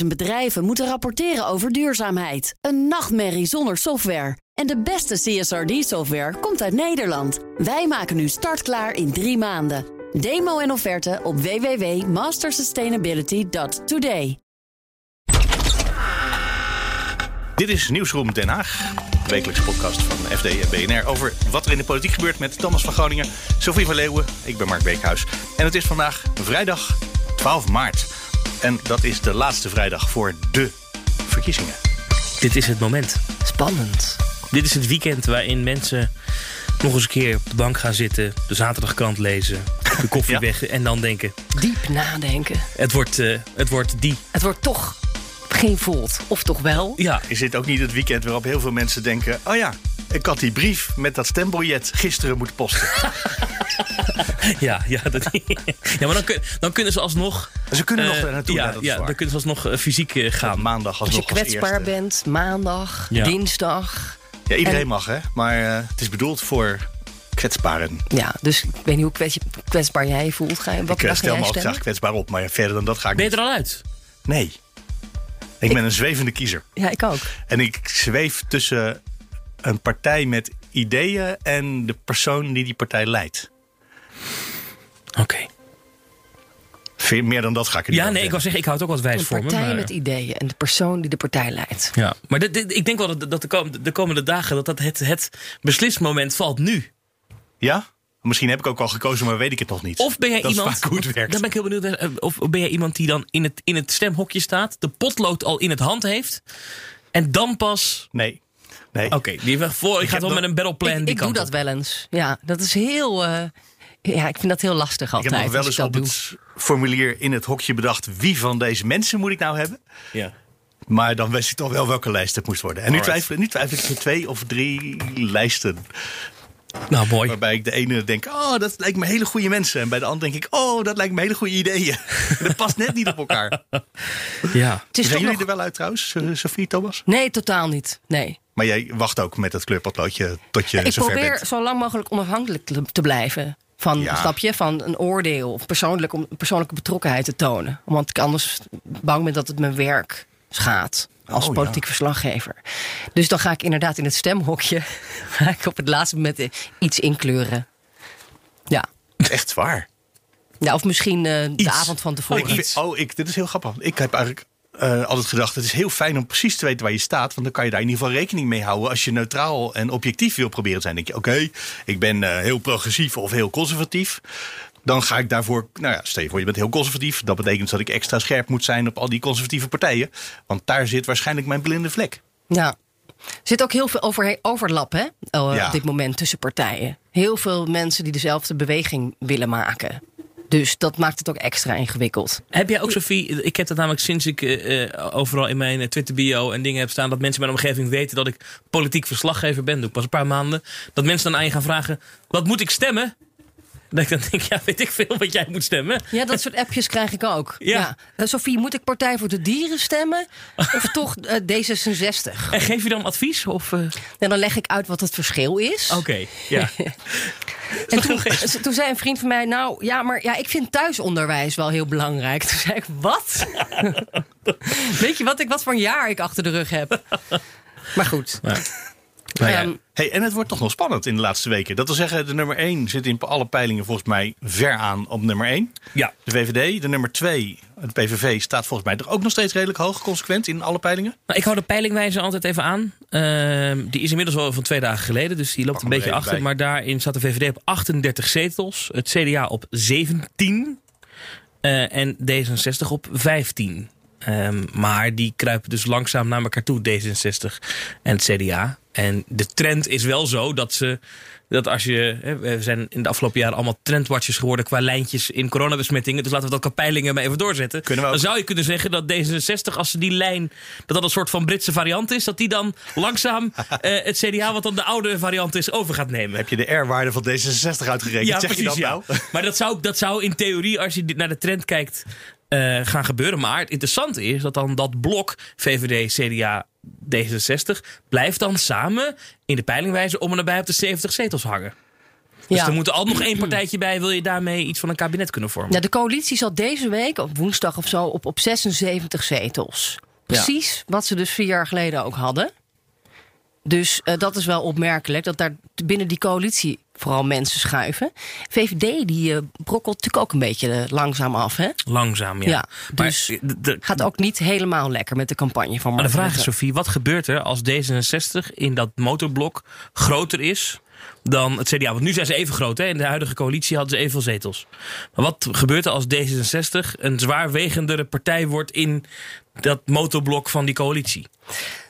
50.000 bedrijven moeten rapporteren over duurzaamheid. Een nachtmerrie zonder software. En de beste CSRD-software komt uit Nederland. Wij maken nu startklaar in drie maanden. Demo en offerte op www.mastersustainability.today. Dit is Nieuwsroom Den Haag. De wekelijkse podcast van FD en BNR over wat er in de politiek gebeurt met Thomas van Groningen, Sophie van Leeuwen. Ik ben Mark Beekhuis. En het is vandaag vrijdag 12 maart. En dat is de laatste vrijdag voor de verkiezingen. Dit is het moment. Spannend. Dit is het weekend waarin mensen nog eens een keer op de bank gaan zitten, de zaterdagkrant lezen, de koffie Ja. weg en dan denken: Diep nadenken. het wordt, eh, het wordt die. Het wordt toch geen volt. Of toch wel? Ja, Is dit ook niet het weekend waarop heel veel mensen denken: oh ja, ik had die brief met dat stembiljet gisteren moeten posten. ja, ja, dat, ja maar dan, kun- dan kunnen ze alsnog. Ze kunnen nog eh, daar naartoe. Ja, is ja dan kunnen ze alsnog eh, fysiek eh, gaan. Maandag Als je als kwetsbaar bent, maandag, Ja. dinsdag. Ja, iedereen En- mag, hè? Maar eh, het is bedoeld voor kwetsbaren. Ja, dus ik weet niet hoe kwets- kwetsbaar jij je voelt. Ga je, wat ik stel me altijd kwetsbaar op, maar ja, verder dan dat ga ik Ben je niet. er al uit? Nee. Ik ben een zwevende kiezer. Ja, ik ook. En ik zweef tussen een partij met ideeën en de persoon die die partij leidt. Oké. Veel meer dan dat ga ik er niet Ja, nee, ik wou zeggen, ik houd ook wat wijs Een voor me. partij maar- met ideeën en de persoon die de partij leidt. Ja, maar dit, dit- ik denk wel dat, dat de, komende, de komende dagen dat, dat het, het beslismoment valt nu. Ja? Misschien heb ik ook al gekozen, maar weet ik het nog niet. Of ben jij dat iemand. is vaak hoe het werkt. Dan ben ik heel benieuwd. eh, Of ben jij iemand die dan in het, in het stemhokje staat, de potlood al in het hand heeft. En dan pas. Nee. Nee. Oké, die voor. Ik, heb ga wel met een battleplan ik die ik doe dat op. wel eens. Ja, dat is heel... eh, ja, ik vind dat heel lastig Ik altijd. heb nog wel eens ik op doe. het formulier in het hokje bedacht... wie van deze mensen moet ik nou hebben? Ja. Maar dan wist ik toch wel welke lijst het moest worden. En nu twijfel, nu twijfel ik tussen twee of drie lijsten. Nou, mooi. Waarbij ik de ene denk, oh, dat lijkt me hele goede mensen. En bij de andere denk ik, oh, dat lijkt me hele goede ideeën. dat past net niet op elkaar. Ja. Het is Zijn toch jullie nog... er wel uit trouwens, eh, Sophie, Thomas? Nee, totaal niet. Nee. Maar jij wacht ook met het kleurpotloodje tot je ik zover probeer bent. zo lang mogelijk onafhankelijk te- blijven. Van, Ja. snap je, van een oordeel of persoonlijk, om persoonlijke betrokkenheid te tonen. Want ik anders bang ben dat het mijn werk schaadt. Als Oh, politiek ja. verslaggever. Dus dan ga ik inderdaad in het stemhokje. Ga ik op het laatste moment eh, iets inkleuren. Ja. Echt waar. ja of misschien eh, de avond van Oh, tevoren. ik, vind- oh ik, dit is heel grappig. Ik heb eigenlijk eh, altijd gedacht, het is heel fijn om precies te weten waar je staat. Want dan kan je daar in ieder geval rekening mee houden. Als je neutraal en objectief wil proberen te zijn. denk je, oké, ik ben eh, heel progressief of heel conservatief. Dan ga ik daarvoor, nou ja, stel je voor, je bent heel conservatief. Dat betekent dat ik extra scherp moet zijn op al die conservatieve partijen. Want daar zit waarschijnlijk mijn blinde vlek. Ja. Er zit ook heel veel over, overlap hè? eh, Ja. op dit moment tussen partijen. Heel veel mensen die dezelfde beweging willen maken. Dus dat maakt het ook extra ingewikkeld. Heb jij ook, Sophie, ik heb dat namelijk sinds ik eh, eh, overal in mijn eh, Twitter-bio en dingen heb staan... dat mensen in mijn omgeving weten dat ik politiek verslaggever ben. doe ik pas een paar maanden. Dat mensen dan aan je gaan vragen, wat moet ik stemmen? Dat ik dan denk, ja, weet ik veel wat jij moet stemmen. Ja, dat soort appjes krijg ik ook. Ja. Eh, Sophie, moet ik Partij voor de Dieren stemmen? Of toch eh, D66? En geef je dan advies? Of, eh, En dan leg ik uit wat het verschil is. Oké, ja. En toen, toen zei een vriend van mij, nou ja, maar ja, ik vind thuisonderwijs wel heel belangrijk. Toen zei ik, wat? Weet je wat, ik, wat voor een jaar ik achter de rug heb? Maar goed. Ja. Nou ja, Ehm, Hey, en het wordt toch nog spannend in de laatste weken. Dat wil zeggen, de nummer 1 zit in alle peilingen volgens mij ver aan op nummer 1. ja. De VVD, de nummer 2, de PVV, staat volgens mij toch ook nog steeds redelijk hoog, consequent in alle peilingen. Nou, ik hou de peilingwijzer altijd even aan. Ehm, die is inmiddels wel van twee dagen geleden, dus die loopt Pak een beetje achter. bij. Maar daarin staat de VVD op 38 zetels, het CDA op 17 eh, en D66 op 15. Ehm, maar die kruipen dus langzaam naar elkaar toe, D66 en het CDA. En de trend is wel zo dat ze. Dat als je. hè, We zijn in de afgelopen jaren allemaal trendwatchers geworden qua lijntjes in coronabesmettingen. Dus laten we dat qua peilingen maar even doorzetten. Kunnen we ook. Dan zou je kunnen zeggen dat D66, als ze die lijn. dat dat een soort van Britse variant is. Dat die dan langzaam eh, het CDA, wat dan de oude variant is, over gaat nemen. Heb je de R-waarde van D66 uitgerekend? Ja, zeg je precies. dat Ja. nou? Maar dat zou, dat zou in theorie, als je naar de trend kijkt, eh, gaan gebeuren. Maar het interessante is dat dan dat blok VVD, CDA, D66 blijft dan samen in de peilingwijze om en nabij op de 70 zetels hangen. Dus Ja. er moet er al nog één partijtje bij. Wil je daarmee iets van een kabinet kunnen vormen? Ja, de coalitie zat deze week, op woensdag of zo, op, op 76 zetels. Precies wat ze dus vier jaar geleden ook hadden. Dus eh, dat is wel opmerkelijk, dat daar binnen die coalitie vooral mensen schuiven. VVD die eh, brokkelt natuurlijk ook een beetje eh, langzaam af. Hè? Langzaam, ja. Ja, dus de- gaat ook niet helemaal lekker met de campagne van maar de vraag is. Sophie, wat gebeurt er als D66 in dat motorblok groter is dan het CDA? Want nu zijn ze even groot. Hè? In de huidige coalitie hadden ze evenveel zetels. Maar wat gebeurt er als D66 een zwaarwegendere partij wordt in dat motorblok van die coalitie?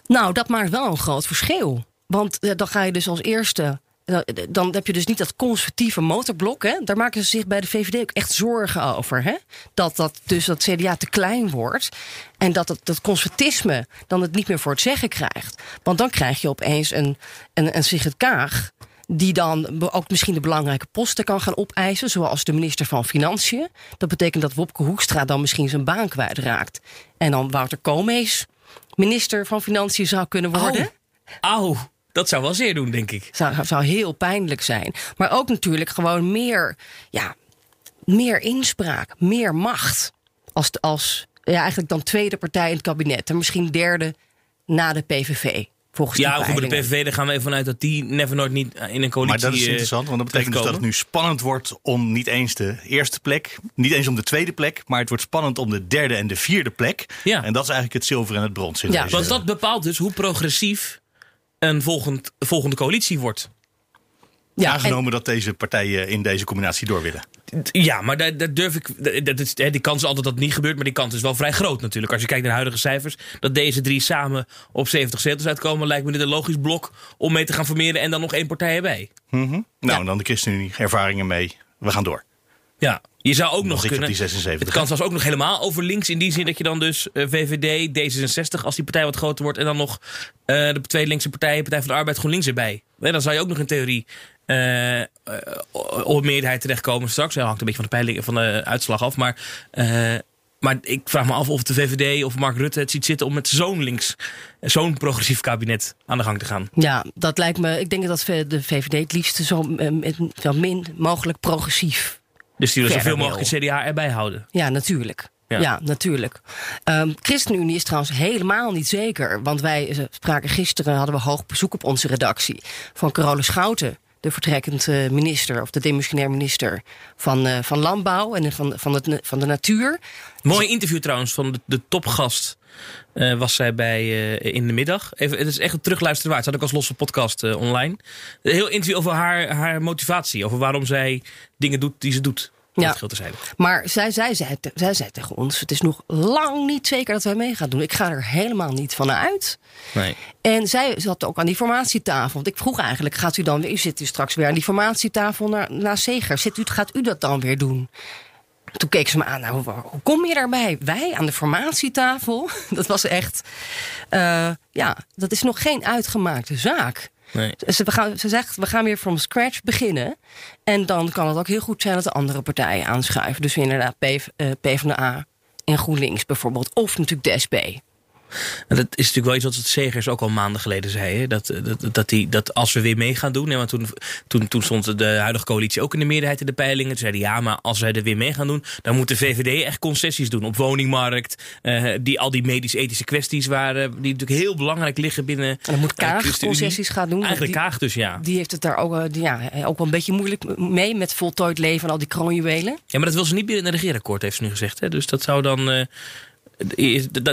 Nou, dat maakt wel een groot verschil. Want eh, dan ga je dus als eerste. Dan heb je dus niet dat conservatieve motorblok. Hè? Daar maken ze zich bij de VVD ook echt zorgen over. Hè? Dat, dat dus dat CDA te klein wordt. En dat het, dat conservatisme dan het niet meer voor het zeggen krijgt. Want dan krijg je opeens een, een, een Sigrid Kaag. Die dan ook misschien de belangrijke posten kan gaan opeisen. Zoals de minister van Financiën. Dat betekent dat Wopke Hoekstra dan misschien zijn baan kwijtraakt. En dan Wouter Koolmees minister van Financiën zou kunnen worden. Auw, dat zou wel zeer doen, denk ik. Zou, zou heel pijnlijk zijn. Maar ook natuurlijk gewoon meer, ja, meer inspraak, meer macht. Als, als ja, eigenlijk dan tweede partij in het kabinet. En misschien derde na de PVV. Volgens Ja, over de. PVV, daar gaan we even vanuit dat die never nooit niet in een coalitie... Maar dat is interessant, want dat betekent dus dat het nu spannend wordt om niet eens de eerste plek, niet eens om de tweede plek, maar het wordt spannend om de derde en de vierde plek. Ja. En dat is eigenlijk het zilver en het brons in Ja, deze. Want dat bepaalt dus hoe progressief een volgend, volgende coalitie wordt. Ja, en- Aangenomen dat deze partijen in deze combinatie door willen. Ja, maar daar, daar durf ik. Dat is, die kans is altijd dat het niet gebeurt, maar die kans is wel vrij groot natuurlijk. Als je kijkt naar de huidige cijfers, dat deze drie samen op 70 zetels uitkomen, lijkt me dit een logisch blok om mee te gaan formeren en dan nog één partij erbij. Nou, en dan de ChristenUnie, ervaringen mee. We gaan door. Ja, je zou ook nog kunnen. die 76, Het kans was ook nog helemaal over links in die zin dat je dan dus eh, VVD, D66, als die partij wat groter wordt, en dan nog eh, de twee linkse partijen, Partij van de Arbeid, GroenLinks erbij. Nee, dan zou je ook nog in theorie eh, eh, op meerderheid terechtkomen straks. Dat hangt een beetje van de peiling, van de uitslag af. Maar, eh, maar ik vraag me af of de VVD of Mark Rutte het ziet zitten om met zo'n links, zo'n progressief kabinet aan de gang te gaan. ja, dat lijkt me. Ik denk dat de VVD het liefst zo met zo min mogelijk progressief Dus die wil Verder zoveel mogelijk het CDA erbij houden. Ja, natuurlijk. Ja. Ja, natuurlijk. Ehm ChristenUnie is trouwens helemaal niet zeker. Want wij eh, spraken gisteren, hadden we hoog bezoek op onze redactie... van Carole Schouten, de vertrekkend eh, minister... of de demissionair minister van, eh, van Landbouw en van, van, het, van de Natuur. Mooi interview trouwens van de, de topgast. eh, was zij bij in de middag. Even, het is echt een terugluisteren waard. Zat ook als losse podcast online. Heel interview over haar, haar motivatie. Over waarom zij dingen doet die ze doet. Ja. Dat. Maar zij, zij, zei, te- zij zei tegen ons... het is nog lang niet zeker dat wij mee gaan doen. Ik ga er helemaal niet van uit. Nee. En zij zat ook aan die formatietafel. Want ik vroeg eigenlijk, gaat u dan weer... U zit u straks weer aan die formatietafel naar, naar Zeger. Zit u, gaat u dat dan weer doen? Toen keek ze me aan, nou, hoe, hoe kom je daarbij? Wij aan de formatietafel? Dat was echt... eh, ja, dat is nog geen uitgemaakte zaak. Ze, we gaan, ze zegt, we gaan weer from scratch beginnen. En dan kan het ook heel goed zijn dat de andere partijen aanschuiven. Dus inderdaad P, eh, PvdA en GroenLinks bijvoorbeeld. Of natuurlijk de SP. En dat is natuurlijk wel iets wat het Segers ook al maanden geleden zei. Hè? Dat, dat, dat, die, dat als we weer mee gaan doen. Hè? Want toen, toen, toen stond de huidige coalitie ook in de meerderheid in de peilingen. Toen zeiden ja, maar als wij er weer mee gaan doen. dan moet de VVD echt concessies doen. Op woningmarkt. eh, die, al die medisch-ethische kwesties waren. die natuurlijk heel belangrijk liggen binnen. En dan moet eh, Kaag concessies gaan doen. Eigenlijk die- Kaag dus, ja. Die heeft het daar ook, eh, die- ja, ook wel een beetje moeilijk mee met voltooid leven en al die kroonjuwelen. Ja, maar dat wil ze niet binnen een regeerakkoord, heeft ze nu gezegd. Hè? Dus dat zou dan. eh,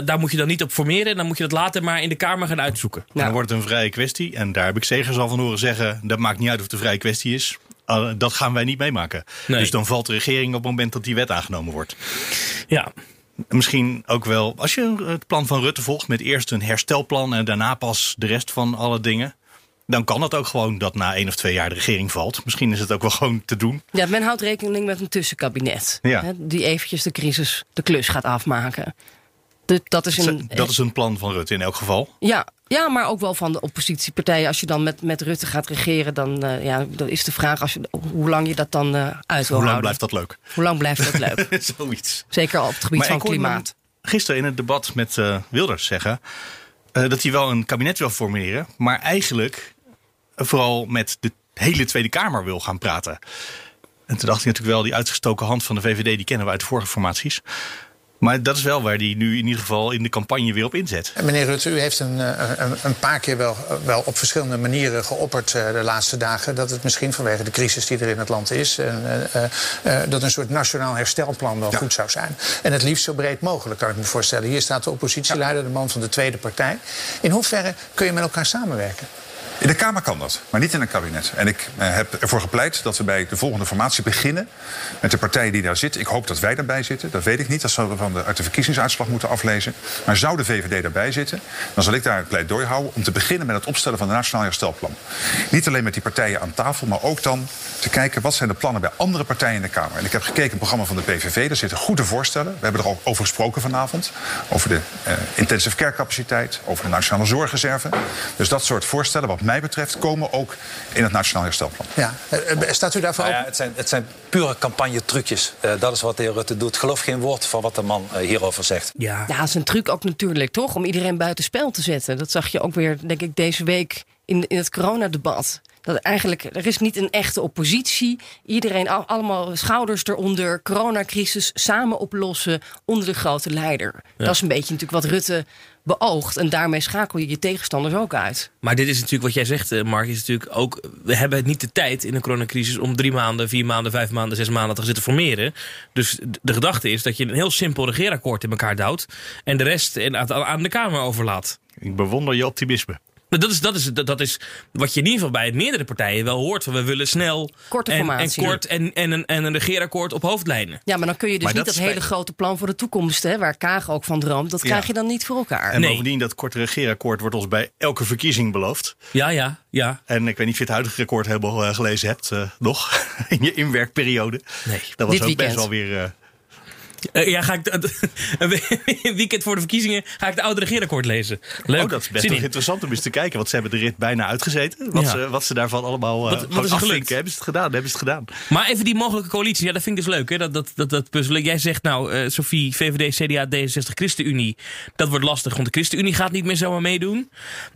daar moet je dan niet op formeren. En dan moet je dat later maar in de Kamer gaan uitzoeken. Dan wordt het een vrije kwestie. En daar heb ik Segers al van horen zeggen. Dat maakt niet uit of het een vrije kwestie is. Uh, dat gaan wij niet meemaken. Nee. Dus dan valt de regering op het moment dat die wet aangenomen wordt. Ja, Misschien ook wel, als je het plan van Rutte volgt met eerst een herstelplan en daarna pas de rest van alle dingen. Dan kan het ook gewoon dat na één of twee jaar de regering valt. Misschien is het ook wel gewoon te doen. Ja, men houdt rekening met een tussenkabinet. Ja. Hè, die eventjes de crisis, de klus gaat afmaken. De- dat is een, Dat is een plan van Rutte in elk geval. ja, ja, maar ook wel van de oppositiepartijen. Als je dan met, met Rutte gaat regeren, dan, eh, ja, dan is de vraag als je, hoe lang je dat dan eh, uit wil Hoe lang blijft dat leuk? Hoe lang blijft dat leuk? Zoiets. Zeker op het gebied Maar van klimaat. Gisteren in het debat met eh, Wilders zeggen dat hij wel een kabinet wil formeren, maar eigenlijk vooral met de hele Tweede Kamer wil gaan praten. En toen dacht ik natuurlijk wel, die uitgestoken hand van de VVD, die kennen we uit de vorige formaties. Maar dat is wel waar hij nu in ieder geval in de campagne weer op inzet. Meneer Rutte, u heeft een, eh, een, een paar keer wel, wel op verschillende manieren geopperd uh, de laatste dagen dat het misschien vanwege de crisis die er in het land is, en, uh, uh, dat een soort nationaal herstelplan wel ja. goed zou zijn. En het liefst zo breed mogelijk, kan ik me voorstellen. Hier staat de oppositieleider, de man van de tweede partij. In hoeverre kun je met elkaar samenwerken? In de Kamer kan dat, maar niet in een kabinet. En ik uh, heb ervoor gepleit dat we bij de volgende formatie beginnen met de partijen die daar zitten. Ik hoop dat wij daarbij zitten. Dat weet ik niet. Dat zullen we van de, uit de verkiezingsuitslag moeten aflezen. Maar zou de VVD daarbij zitten, dan zal ik daar het pleidooi houden om te beginnen met het opstellen van een nationaal herstelplan. Niet alleen met die partijen aan tafel, maar ook dan te kijken wat zijn de plannen bij andere partijen in de Kamer. En ik heb gekeken het programma van de PVV. Daar zitten goede voorstellen. We hebben er al over gesproken vanavond. Over de uh, intensive care capaciteit, over de nationale zorgreserve. Dus dat soort voorstellen, wat mij betreft, komen ook in het Nationaal Herstelplan. Ja. Staat u daarvoor nou ja, het, zijn, het zijn pure campagne-trucjes. Uh, dat is wat de heer Rutte doet. Geloof geen woord van wat de man uh, hierover zegt. Ja. ja, dat is een truc ook natuurlijk, toch? Om iedereen buitenspel te zetten. Dat zag je ook weer, denk ik, deze week in, in het coronadebat. Dat eigenlijk, er is niet een echte oppositie. Iedereen, al, allemaal schouders eronder. Coronacrisis samen oplossen onder de grote leider. Ja. Dat is een beetje natuurlijk wat Rutte beoogt. En daarmee schakel je je tegenstanders ook uit. Maar dit is natuurlijk wat jij zegt, Mark. Is natuurlijk ook, we hebben niet de tijd in de coronacrisis om drie maanden, vier maanden, vijf maanden, zes maanden te zitten formeren. Dus de gedachte is dat je een heel simpel regeerakkoord in elkaar duwt. En de rest aan de Kamer overlaat. Ik bewonder je optimisme. Dat is, dat, is, dat is wat je in ieder geval bij meerdere partijen wel hoort. We willen snel Korte en, en formatie. kort en, en, een, en een regeerakkoord op hoofdlijnen. Ja, maar dan kun je dus Maar niet dat hele grote plan voor de toekomst, hè, waar Kaag ook van droomt, dat Ja. krijg je dan niet voor elkaar. En Nee. bovendien, dat korte regeerakkoord wordt ons bij elke verkiezing beloofd. Ja, ja, ja. En ik weet niet of je het huidige akkoord helemaal eh, gelezen hebt, eh, nog, in je inwerkperiode. Nee. Dat was Dit ook best wel weer... eh, Eh, ja, ga ik de- een weekend voor de verkiezingen ga ik de oude regeerakkoord lezen. Leuk. Oh, dat is best wel in. interessant om eens te kijken. Want ze hebben de rit bijna uitgezeten. Wat, Ja. ze, wat ze daarvan allemaal eh Wat- wat is gelukt? Hebben ze het gedaan? Hebben ze het gedaan? Maar even die mogelijke coalitie, ja, dat vind ik dus leuk, hè? Dat, dat, dat, dat puzzelen. Jij zegt nou, eh Sophie, VVD, CDA, D66, ChristenUnie. Dat wordt lastig, want de ChristenUnie gaat niet meer zomaar meedoen.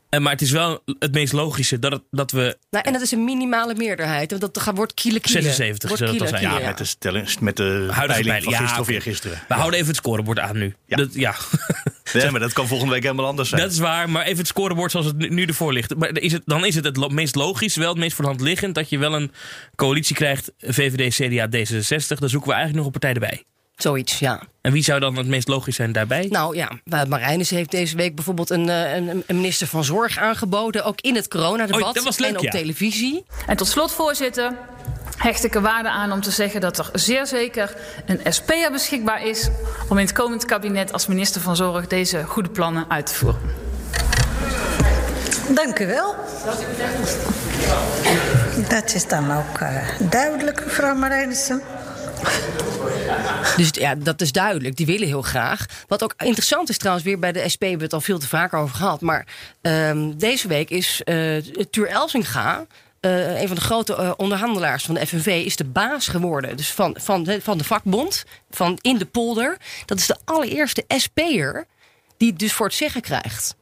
Eh, maar het is wel het meest logische dat, het, dat we. Nou, en dat is een minimale meerderheid. want Dat gaat- wordt kiele kiele. 76 wordt zou dat zijn. Ja, met de, stelling, met de peiling peiling, van ja, gisteren of oké. We houden even het scorebord aan nu. Ja. Dat, ja. Nee, maar dat kan volgende week helemaal anders zijn. dat is waar, maar even het scorebord zoals het nu, ervoor ligt. Maar is het, dan is het het lo- meest logisch, wel het meest voor de hand liggend, dat je wel een coalitie krijgt, VVD, CDA, D66. Dan zoeken we eigenlijk nog een partij erbij. Zoiets, ja. En wie zou dan het meest logisch zijn daarbij? Nou ja, Marijnis heeft deze week bijvoorbeeld een, eh, een, een minister van Zorg aangeboden. Ook in het coronadebat Oh, dat was leuk, en op ja. televisie. En tot slot, voorzitter, hecht ik er waarde aan om te zeggen dat er zeer zeker een SP'er beschikbaar is om in het komend kabinet als minister van Zorg deze goede plannen uit te voeren. Dank u wel. Dat is dan ook eh, duidelijk, mevrouw Marijnissen. Dus ja, dat is duidelijk. Die willen heel graag. Wat ook interessant is trouwens weer bij de SP, hebben we het al veel te vaak over gehad. Maar ehm, deze week is eh Tuur Elsinga. Eh, een van de grote eh, onderhandelaars van de FNV is de baas geworden. Dus van, van, de, van de vakbond, van in de polder. Dat is de allereerste SP'er die het dus voor het zeggen krijgt.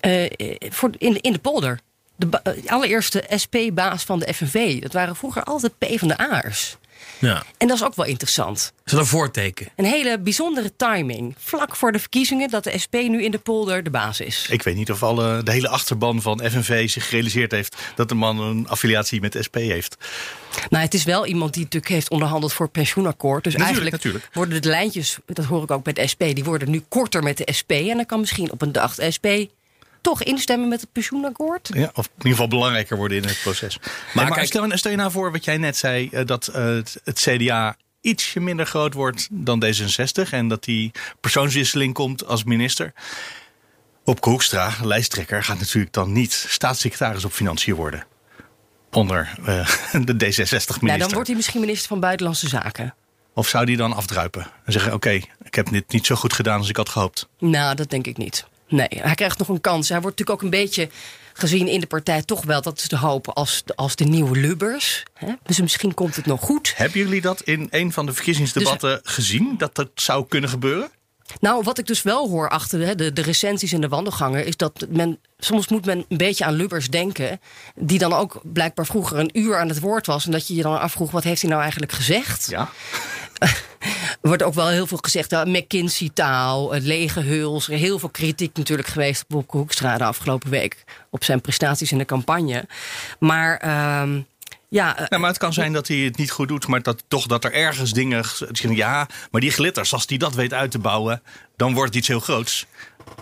Eh, voor, in, in de polder. De allereerste SP-baas van de FNV. Dat waren vroeger altijd P van de A's. Ja. En dat is ook wel interessant. Is dat een voorteken? Een hele bijzondere timing. Vlak voor de verkiezingen dat de SP nu in de polder de baas is. Ik weet niet of alle, de hele achterban van FNV zich gerealiseerd heeft dat de man een affiliatie met de SP heeft. Nou, het is wel iemand die natuurlijk heeft onderhandeld voor het pensioenakkoord. Dus Natuurlijk, eigenlijk natuurlijk. worden de lijntjes, dat hoor ik ook bij de SP, die worden nu korter met de SP. En dan kan misschien op een dag de SP toch instemmen met het pensioenakkoord. Ja, of in ieder geval belangrijker worden in het proces. Maar, maar kijk- stel, stel je nou voor wat jij net zei, eh, dat eh, het, het CDA ietsje minder groot wordt dan D66 en dat die persoonswisseling komt als minister. Op Hoekstra, lijsttrekker, gaat natuurlijk dan niet staatssecretaris op financiën worden. Onder eh, de D66-minister. Nou, dan wordt hij misschien minister van Buitenlandse Zaken. Of zou die dan afdruipen en zeggen: Oké, ik heb dit niet zo goed gedaan als ik had gehoopt? Nou, dat denk ik niet. Nee, hij krijgt nog een kans. Hij wordt natuurlijk ook een beetje gezien in de partij toch wel, dat is de hoop, als de, als de nieuwe Lubbers. Hè? Dus misschien komt het nog goed. Hebben jullie dat in een van de verkiezingsdebatten gezien? Dat dat zou kunnen gebeuren? Nou, wat ik dus wel hoor achter hè, de, de recensies in de wandelgangen... is dat men, soms moet men een beetje aan Lubbers denken... die dan ook blijkbaar vroeger een uur aan het woord was... en dat je je dan afvroeg, wat heeft hij nou eigenlijk gezegd? Ja. Er wordt ook wel heel veel gezegd, uh, McKinsey-taal, uh, lege huls. Er heel veel kritiek natuurlijk geweest op Bobke Hoekstra de afgelopen week... op zijn prestaties in de campagne. Maar... ehm, ja, Nou, maar het kan zijn dat hij het niet goed doet, maar dat, toch dat er ergens dingen. Ja, maar die glitters, als hij dat weet uit te bouwen, dan wordt het iets heel groots.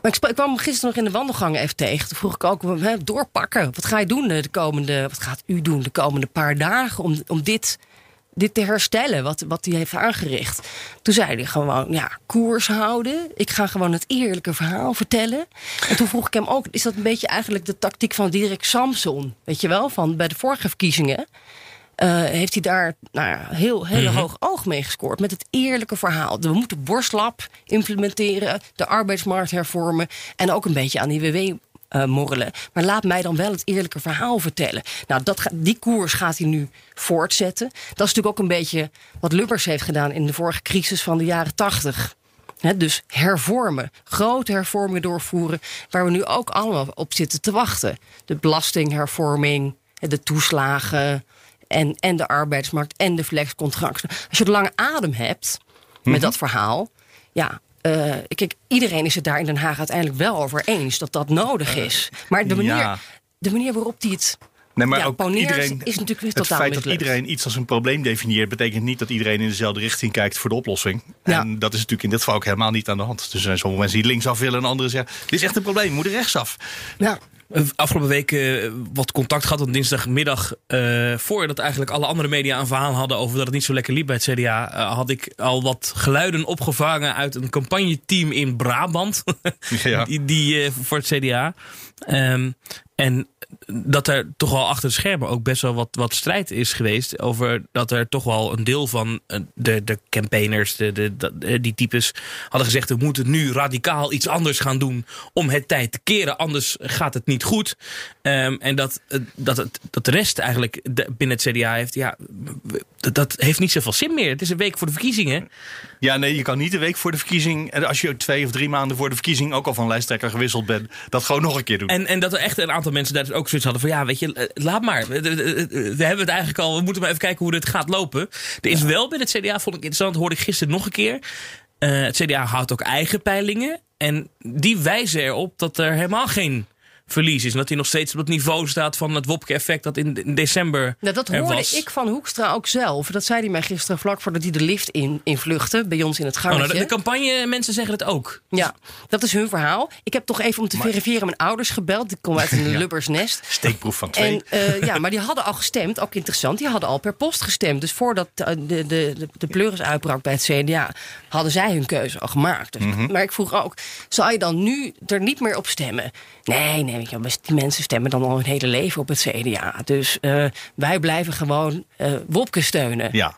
Maar ik, kwam gisteren nog in de wandelgangen even tegen. Toen vroeg ik ook, hè, doorpakken. Wat ga je doen de komende, wat gaat u doen de komende paar dagen om, om dit, dit te herstellen, wat, wat hij heeft aangericht? Toen zei hij gewoon, ja, koers houden. Ik ga gewoon het eerlijke verhaal vertellen. En toen vroeg ik hem ook, is dat een beetje eigenlijk de tactiek van Dirk Samson? Weet je wel, van bij de vorige verkiezingen. eh, heeft hij daar nou ja, heel, heel hoog oog mee gescoord. Met het eerlijke verhaal. We moeten borstlab implementeren, de arbeidsmarkt hervormen. En ook een beetje aan die WW eh, morrelen. Maar laat mij dan wel het eerlijke verhaal vertellen. Nou, dat ga- die koers gaat hij nu voortzetten. Dat is natuurlijk ook een beetje wat Lubbers heeft gedaan in de vorige crisis van de jaren tachtig. Hè, dus hervormen, grote hervormingen doorvoeren, waar we nu ook allemaal op zitten te wachten. De belastinghervorming, de toeslagen en, en de arbeidsmarkt en de flexcontracten. Als je de lange adem hebt met Mhm. dat verhaal, ja. Eh, kijk, iedereen is het daar in Den Haag uiteindelijk wel over eens dat dat nodig is. Maar de manier, Eh, ja. de manier waarop die het Nee, maar ja, ook iedereen, is natuurlijk weer het totaal feit dat iedereen iets als een probleem definieert, betekent niet dat iedereen in dezelfde richting kijkt voor de oplossing. Ja. En dat is natuurlijk in dit geval ook helemaal niet aan de hand. Dus er zijn sommige mensen die linksaf willen en anderen zeggen: dit is echt een probleem, we moeten rechtsaf. Ja. Eh, Afgelopen week eh, wat contact gehad op dinsdagmiddag. eh voordat eigenlijk alle andere media een verhaal hadden over dat het niet zo lekker liep bij het CDA. had ik al wat geluiden opgevangen uit een campagneteam in Brabant. Ja. die, die, voor het CDA. Ehm, en dat er toch wel achter de schermen ook best wel wat, wat strijd is geweest. Over dat er toch wel een deel van eh, de, de campaigners, de, de, eh, die types, hadden gezegd: we moeten nu radicaal iets anders gaan doen om het tijd te keren. Anders gaat het niet goed. Ehm, en dat, eh, dat, het, dat de rest eigenlijk binnen het CDA heeft, ja, dat, dat heeft niet zoveel zin meer. Het is een week voor de verkiezingen. Ja, nee, je kan niet de week voor de verkiezing, en als je twee of drie maanden voor de verkiezing ook al van lijsttrekker gewisseld bent, dat gewoon nog een keer doen. En, en dat er echt een aantal mensen daar ook zoiets hadden van... ja, weet je, eh, laat maar. We hebben het eigenlijk al... we moeten maar even kijken hoe dit gaat lopen. Er is wel binnen het CDA, vond ik interessant... hoorde ik gisteren nog een keer... eh, het CDA houdt ook eigen peilingen. En die wijzen erop dat er helemaal geen verlies is. En dat hij nog steeds op het niveau staat van het Wopke-effect... dat in, in december Nou, dat hoorde was. ik van Hoekstra ook zelf. Dat zei hij mij gisteren vlak voordat hij de lift in, in vluchtte. Bij ons in het Oh, gangetje. nou, de, de campagne mensen zeggen het ook. Ja, dat is hun verhaal. Ik heb toch even om te verifiëren mijn ouders gebeld. Die komen uit een Ja. Lubbersnest. Steekproef van twee. En, eh, ja, maar die hadden al gestemd, ook interessant. Die hadden al per post gestemd. Dus voordat eh, de, de, de, de pleuris uitbrak bij het CDA, hadden zij hun keuze al gemaakt. Dus, Mhm. Maar ik vroeg ook, zou je dan nu er niet meer op stemmen? Nee, nee, wel, die mensen stemmen dan al hun hele leven op het CDA. Dus eh, wij blijven gewoon eh Wopke steunen. ja.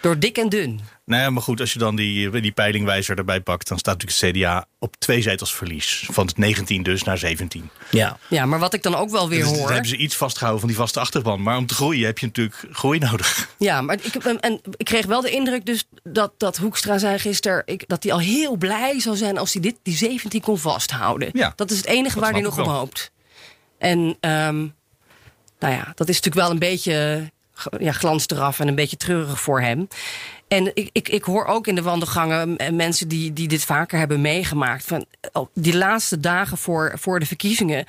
Door dik en dun. Nou ja, maar goed, als je dan die, die peilingwijzer erbij pakt, dan staat natuurlijk het CDA op twee zetels verlies. Van het 19 dus naar 17. Ja. Ja, maar wat ik dan ook wel weer Dus dan hoor. hebben ze iets vastgehouden van die vaste achterban. Maar om te groeien heb je natuurlijk groei nodig. Ja, maar ik, en, en ik kreeg wel de indruk dus dat, dat Hoekstra zei gisteren... Ik, dat hij al heel blij zou zijn als hij dit, die 17 kon vasthouden. Ja, dat is het enige waar hij nog om hoopt. En ehm, nou ja, dat is natuurlijk wel een beetje ja, glans eraf en een beetje treurig voor hem. En ik, ik, ik hoor ook in de wandelgangen eh, mensen die, die dit vaker hebben meegemaakt. Van, oh, die laatste dagen voor, voor de verkiezingen,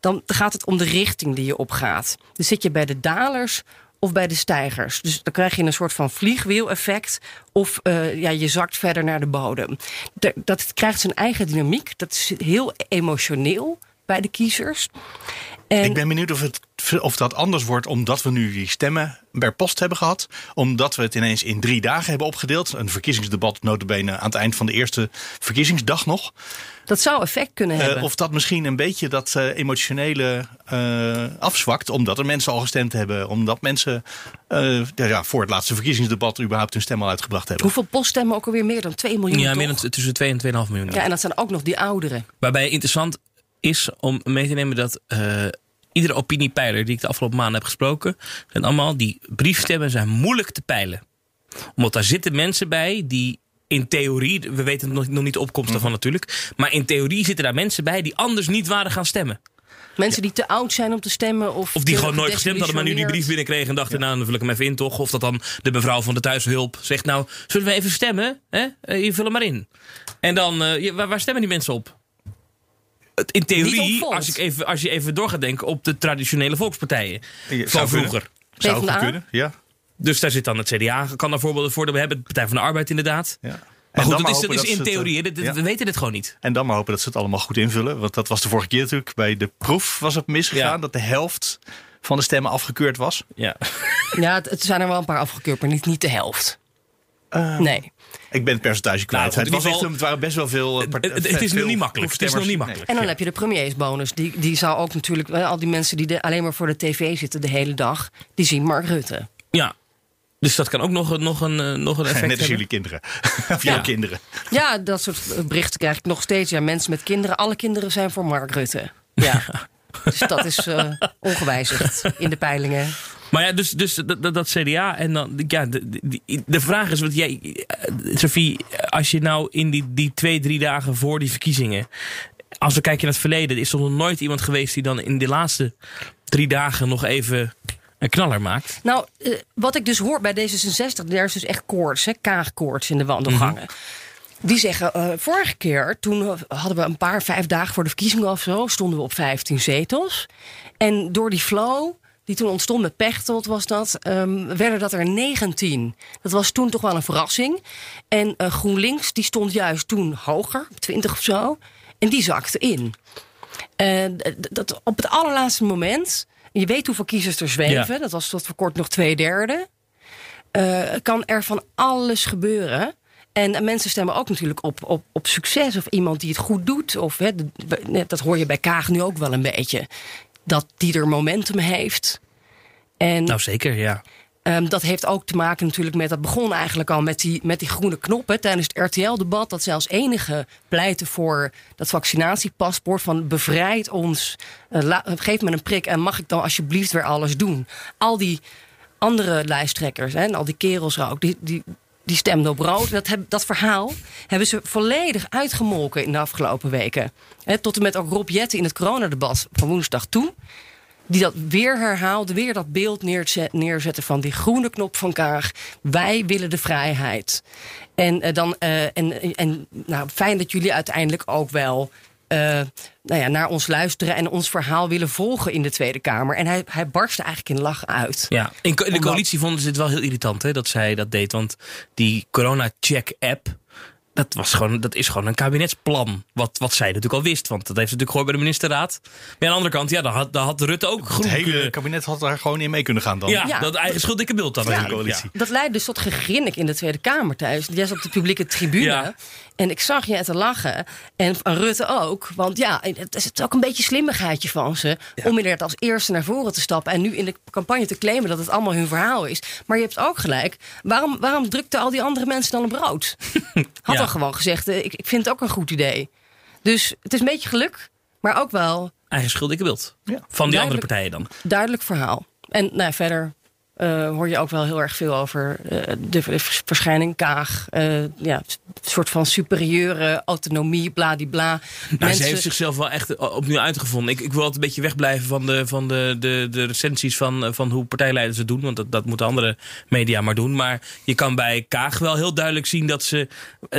dan gaat het om de richting die je opgaat. Dus zit je bij de dalers of bij de stijgers. Dus dan krijg je een soort van vliegwiel-effect. Of eh, ja, je zakt verder naar de bodem. De- dat krijgt zijn eigen dynamiek. Dat is heel emotioneel bij de kiezers. En, Ik ben benieuwd of, het, of dat anders wordt omdat we nu die stemmen per post hebben gehad. Omdat we het ineens in drie dagen hebben opgedeeld. Een verkiezingsdebat notabene aan het eind van de eerste verkiezingsdag nog. dat zou effect kunnen Eh, hebben. of dat misschien een beetje dat eh, emotionele eh, afzwakt. Omdat er mensen al gestemd hebben. Omdat mensen eh, ja, ja, voor het laatste verkiezingsdebat überhaupt hun stem al uitgebracht hebben. Hoeveel poststemmen ook alweer meer dan 2 miljoen? Ja, toch? meer dan tussen 2 en 2,5 miljoen. ja, en dat zijn ook nog die ouderen. Waarbij interessant is om mee te nemen dat eh, iedere opiniepeiler die ik de afgelopen maanden heb gesproken, zijn allemaal die briefstemmen zijn moeilijk te peilen. Omdat daar zitten mensen bij die in theorie, we weten nog, nog niet de opkomst daarvan natuurlijk. Maar in theorie zitten daar mensen bij die anders niet waren gaan stemmen. Mensen die te oud zijn om te stemmen. Of, Of die gewoon nooit gestemd hadden, maar nu die brief binnenkregen en dachten, nou dan vul ik hem even in toch. Of dat dan de mevrouw van de thuishulp zegt, nou zullen we even stemmen? Hè? Je vul hem maar in. En dan, eh, waar stemmen die mensen op? In theorie, als, ik even, als je even door gaat denken, op de traditionele volkspartijen Ja, van zou kunnen. vroeger. Zou goed kunnen, ja. Dus daar zit dan het CDA, kan daar voorbeelden voor. We hebben de Partij van de Arbeid inderdaad. ja. Maar En goed, dan dat is, hopen dat is in eh, theorie. ja. We weten dit gewoon niet. En dan maar hopen dat ze het allemaal goed invullen. Want dat was de vorige keer natuurlijk. Bij de proef was het misgegaan. Ja. Dat de helft van de stemmen afgekeurd was. Ja. Ja, het, het zijn er wel een paar afgekeurd, maar niet, niet de helft. Eh, Nee. Ik ben het percentage kwijt. in het, was echt, het waren best wel veel... eh, Het, het is nog veel niet makkelijk. Het is nog niet makkelijk. En dan heb je de premiersbonus. Die, die zou ook natuurlijk, eh, al die mensen die de, alleen maar voor de tv zitten de hele dag, die zien Mark Rutte. Ja. Dus dat kan ook nog, nog, een, eh, nog een effect Net als hebben. jullie kinderen. of jouw Ja. kinderen. Ja, dat soort eh, berichten krijg ik nog steeds. Ja, mensen met kinderen, alle kinderen zijn voor Mark Rutte. Ja. Dus dat is eh, ongewijzigd in de peilingen. Maar ja, dus, dus dat, CDA en dan, ja, de, de, de vraag is, wat jij, eh, Sophie, als je nou in die, die twee, drie dagen voor die verkiezingen, als we kijken naar het verleden, is er nog nooit iemand geweest die dan in de laatste drie dagen nog even een knaller maakt. Nou, eh, wat ik dus hoor bij D66, daar is dus echt koorts, hè, kaagkoorts in de wandelgangen. Die zeggen, eh, vorige keer, toen hadden we een paar, vijf dagen voor de verkiezingen of zo, stonden we op 15 zetels. En door die flow, die toen ontstond met Pechtold was dat, ehm, werden dat er 19. Dat was toen toch wel een verrassing. En eh, GroenLinks, die stond juist toen hoger, op 20 of zo. En die zakte in. En d- dat op het allerlaatste moment, je weet hoeveel kiezers er zweven, Ja. dat was tot voor kort nog twee derde, eh, kan er van alles gebeuren. En mensen stemmen ook natuurlijk op, op, op succes of iemand die het goed doet. Of, hè, dat hoor je bij Kaag nu ook wel een beetje. Dat die er momentum heeft. En Nou zeker, ja. Ehm, dat heeft ook te maken natuurlijk met, dat begon eigenlijk al met die, met die groene knoppen tijdens het RTL-debat. Dat als enige pleiten voor dat vaccinatiepaspoort van bevrijd ons, eh, la- geef me een prik en mag ik dan alsjeblieft weer alles doen. Al die andere lijsttrekkers hè, en al die kerels er ook, die, die, die stemden op rood. Dat, dat verhaal hebben ze volledig uitgemolken in de afgelopen weken. Tot en met ook Rob Jetten in het coronadebat van woensdag toe die dat weer herhaalde, weer dat beeld neerzet, neerzetten van die groene knop van Kaag. Wij willen de vrijheid. En eh, dan, eh, en, en nou, fijn dat jullie uiteindelijk ook wel nou ja, naar ons luisteren en ons verhaal willen volgen in de Tweede Kamer. En hij, hij barstte eigenlijk in lachen uit. Ja, in, in de Omdat- coalitie vonden ze het wel heel irritant hè, dat zij dat deed. Want die corona-check-app, dat, was gewoon, dat is gewoon een kabinetsplan. Wat, wat zij natuurlijk al wist, want dat heeft ze natuurlijk gehoord bij de ministerraad. Maar aan de andere kant, ja, daar had, daar had Rutte ook groen Het hele kunnen- kabinet had daar gewoon in mee kunnen gaan dan. Ja, Ja. dat eigen schuld dikke beeld dan Ja, natuurlijk. coalitie. Ja. Dat leidde dus tot gegrinnik in de Tweede Kamer thuis. Jij zat op de publieke tribune. En ik zag je te lachen. En van Rutte ook. Want ja, het is ook een beetje slimmigheidje van ze. Om inderdaad als eerste naar voren te stappen. En nu in de campagne te claimen dat het allemaal hun verhaal is. Maar je hebt ook gelijk. Waarom, waarom drukten al die andere mensen dan op rood? Had Ja. dan gewoon gezegd, eh, ik, ik vind het ook een goed idee. Dus het is een beetje geluk. Maar ook wel Eigen schuld beeld. Ja. Van die andere partijen dan. duidelijk verhaal. En nou, verder eh, hoor je ook wel heel erg veel over eh, de vers- verschijning Kaag. eh, ja, een soort van superieure autonomie, bladibla. Nou, Mensen, Ze heeft zichzelf wel echt opnieuw uitgevonden. Ik, ik wil altijd een beetje wegblijven van de, van de, de, de recensies van, van hoe partijleiders het doen. Want dat, dat moeten andere media maar doen. Maar je kan bij Kaag wel heel duidelijk zien dat ze...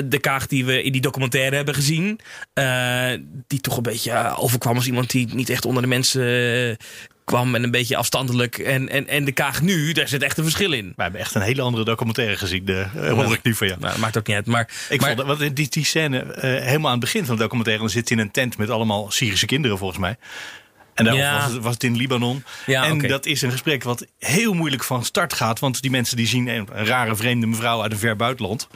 De Kaag die we in die documentaire hebben gezien... die toch een beetje overkwam als iemand die niet echt onder de mensen... kwam en een beetje afstandelijk. En, en, en de Kaag nu, daar zit echt een verschil in. We hebben echt een hele andere documentaire gezien. De, eh, hoor ik nu van jou. Nou, dat maakt ook niet uit. Maar, Ik maar, vond want die, die scène eh, helemaal aan het begin van de documentaire. Dan zit hij in een tent met allemaal Syrische kinderen volgens mij. En daar Ja. was, het, was het in Libanon. Ja, en dat is een gesprek wat heel moeilijk van start gaat. Want die mensen die zien een rare vreemde mevrouw uit een ver buitenland.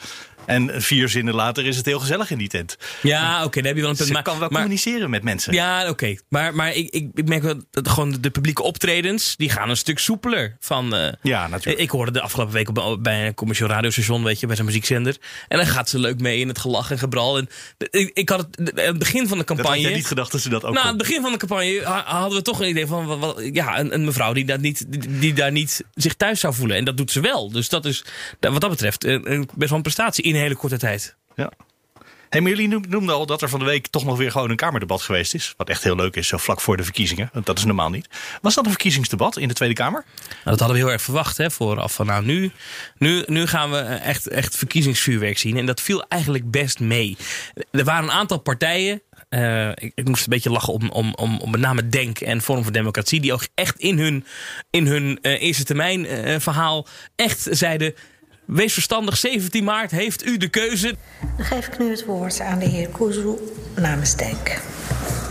En vier zinnen later is het heel gezellig in die tent. ja, oké, daar heb je wel een punt. Ze Maar, kan wel maar, communiceren met mensen. Ja, oké. Maar, maar ik, ik, ik merk wel dat gewoon de publieke optredens, die gaan een stuk soepeler. Van, eh, Ja, natuurlijk. Ik hoorde de afgelopen week op, bij een commercieel radiostation, weet je, bij zijn muziekzender. En dan gaat ze leuk mee in het gelach en gebral. En ik, ik had het, het begin van de dat had campagne. niet gedacht dat ze dat ook nou, aan het begin van de campagne ha- hadden we toch een idee van wat, wat- ja, een, een mevrouw die, dat niet, die, die daar niet zich thuis zou voelen. En dat doet ze wel. Dus dat is wat dat betreft een- best wel een prestatie in een hele korte tijd. Ja. Hey, maar jullie noem- noemden al dat er van de week toch nog weer gewoon een Kamerdebat geweest is. Wat echt heel leuk is, zo vlak voor de verkiezingen. Want dat is normaal niet. Was dat een verkiezingsdebat in de Tweede Kamer? Nou, dat hadden we heel erg verwacht hè, vooraf. Van, nou, nu, nu, nu gaan we echt, echt verkiezingsvuurwerk zien. En dat viel eigenlijk best mee. Er waren een aantal partijen. eh, ik, ik moest een beetje lachen om, om, om, om met name Denk en Forum voor Democratie. Die ook echt in hun, in hun eh, eerste termijn eh, verhaal echt zeiden... Wees verstandig, 17 maart heeft u de keuze. Dan geef ik nu het woord aan de heer Kuzu namens Denk.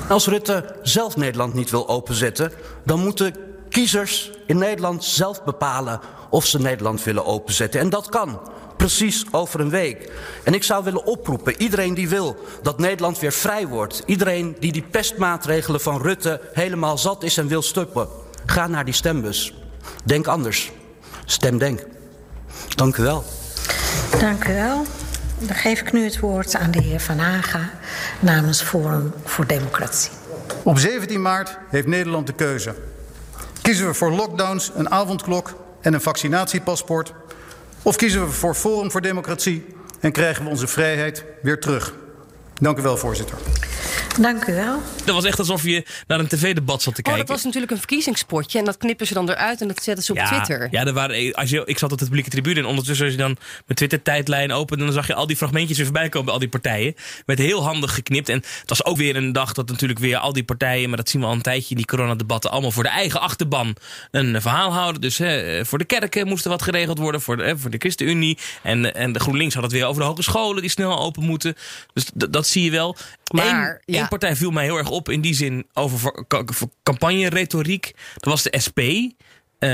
Als Rutte zelf Nederland niet wil openzetten, dan moeten kiezers in Nederland zelf bepalen of ze Nederland willen openzetten. En dat kan. Precies over een week. En ik zou willen oproepen, iedereen die wil dat Nederland weer vrij wordt. Iedereen die die pestmaatregelen van Rutte helemaal zat is en wil stoppen. Ga naar die stembus. Denk anders. Stem denk. Dank u wel. Dank u wel. Dan geef ik nu het woord aan de heer Van Haga namens Forum voor Democratie. Op 17 maart heeft Nederland de keuze. Kiezen we voor lockdowns, een avondklok en een vaccinatiepaspoort? Of kiezen we voor Forum voor Democratie en krijgen we onze vrijheid weer terug? Dank u wel, voorzitter. Dank u wel. Dat was echt alsof je naar een tv-debat zat te Oh, kijken. dat was natuurlijk een verkiezingspotje. En dat knippen ze dan eruit en dat zetten ze op Twitter. Ja, er waren, als je, ik zat op de publieke tribune en ondertussen als je dan mijn Twitter-tijdlijn opende... dan zag je al die fragmentjes weer voorbij komen bij al die partijen. Werd heel handig geknipt. En het was ook weer een dag dat natuurlijk weer al die partijen... maar dat zien we al een tijdje in die coronadebatten... allemaal voor de eigen achterban een verhaal houden. Dus hè, voor de kerken moest er wat geregeld worden, voor de, hè, voor de ChristenUnie. En, en de GroenLinks had het weer over de hogescholen die snel open moeten. Dus dat zie je wel. Maar, Eén, ja. één partij viel mij heel erg op in die zin over campagne-retoriek. Dat was de SP. Eh,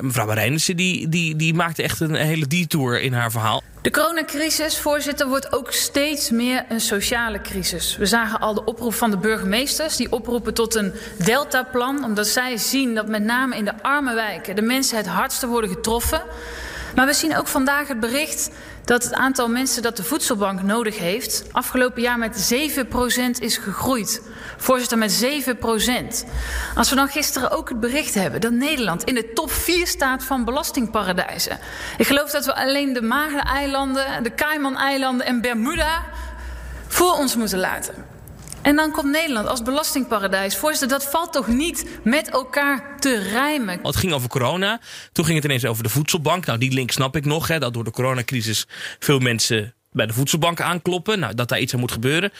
mevrouw Marijnissen die, die, die maakte echt een hele detour in haar verhaal. De coronacrisis, voorzitter, wordt ook steeds meer een sociale crisis. We zagen al de oproep van de burgemeesters, die oproepen tot een deltaplan, omdat zij zien dat met name in de arme wijken de mensen het hardste worden getroffen. Maar we zien ook vandaag het bericht dat het aantal mensen dat de voedselbank nodig heeft afgelopen jaar met 7% is gegroeid. Voorzitter, met 7%. Als we dan gisteren ook het bericht hebben dat Nederland in de top 4 staat van belastingparadijzen. Ik geloof dat we alleen de Maagde-eilanden, de Cayman-eilanden en Bermuda voor ons moeten laten. En dan komt Nederland als belastingparadijs. Voorzitter, dat valt toch niet met elkaar te rijmen? Het ging over corona. Toen ging het ineens over de voedselbank. Nou, die link snap ik nog. Hè, dat door de coronacrisis veel mensen bij de voedselbank aankloppen. Nou, dat daar iets aan moet gebeuren.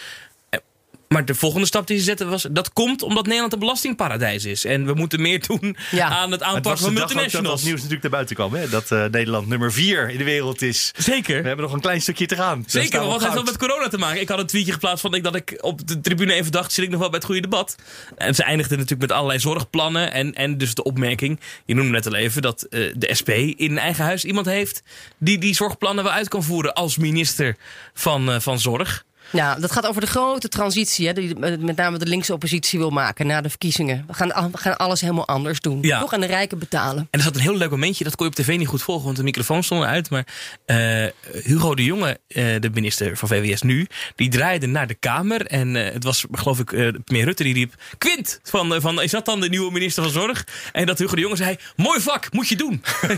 Maar de volgende stap die ze zetten was... dat komt omdat Nederland een belastingparadijs is. En we moeten meer doen Ja. aan het aanpakken was van de dag ook dat multinationals. dat nieuws natuurlijk naar buiten kwam. Hè? Dat eh, Nederland nummer 4 in de wereld is. Zeker. We hebben nog een klein stukje te gaan. Zeker, wat heeft dat goud. met corona te maken? Ik had een tweetje geplaatst van ik, dat ik op de tribune even dacht... zit ik nog wel bij het goede debat? En ze eindigde natuurlijk met allerlei zorgplannen. En, en dus de opmerking, je noemde net al even... dat eh, de SP in eigen huis iemand heeft... die die zorgplannen wel uit kan voeren als minister van, eh, van Zorg. Nou, dat gaat over de grote transitie, hè, die met name de linkse oppositie wil maken na de verkiezingen. We gaan, we gaan alles helemaal anders doen. Ja. Toch aan de rijken betalen. En er zat een heel leuk momentje, dat kon je op tv niet goed volgen... want de microfoon stond eruit. Maar eh, Hugo de Jonge, eh, de minister van VWS nu... die draaide naar de Kamer. En eh, het was, geloof ik, eh premier Rutte die riep... Quint, van, eh, van, is dat dan de nieuwe minister van Zorg? En dat Hugo de Jonge zei... mooi vak, moet je doen.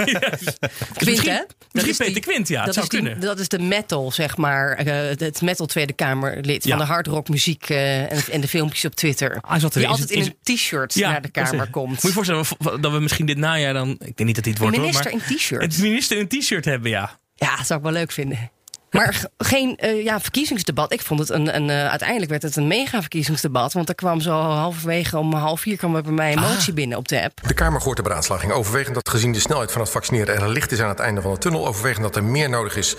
Dus Quint, misschien, hè? Misschien Peter Quint, ja. dat, is kunnen. dat is de metal, zeg maar. eh, het metal Tweede Kamerlid Van de hardrockmuziek eh, en, en de filmpjes op Twitter. Er die altijd zijn- in een t-shirt naar de Kamer komt. Moet je je voorstellen dat we misschien dit najaar dan... Ik denk niet dat dit Een wordt hoor, minister in t-shirt. Het minister in t-shirt hebben, ja. Ja, dat zou ik wel leuk vinden. Maar geen eh, ja, verkiezingsdebat. Ik vond het een, een eh, uiteindelijk werd het een mega verkiezingsdebat. Want er kwam zo halverwege om half vier kwam er bij mij een Ah. motie binnen op de app. De Kamer hoort de beraadslaging. Overwegend dat gezien de snelheid van het vaccineren er licht is aan het einde van de tunnel. Overwegend dat er meer nodig is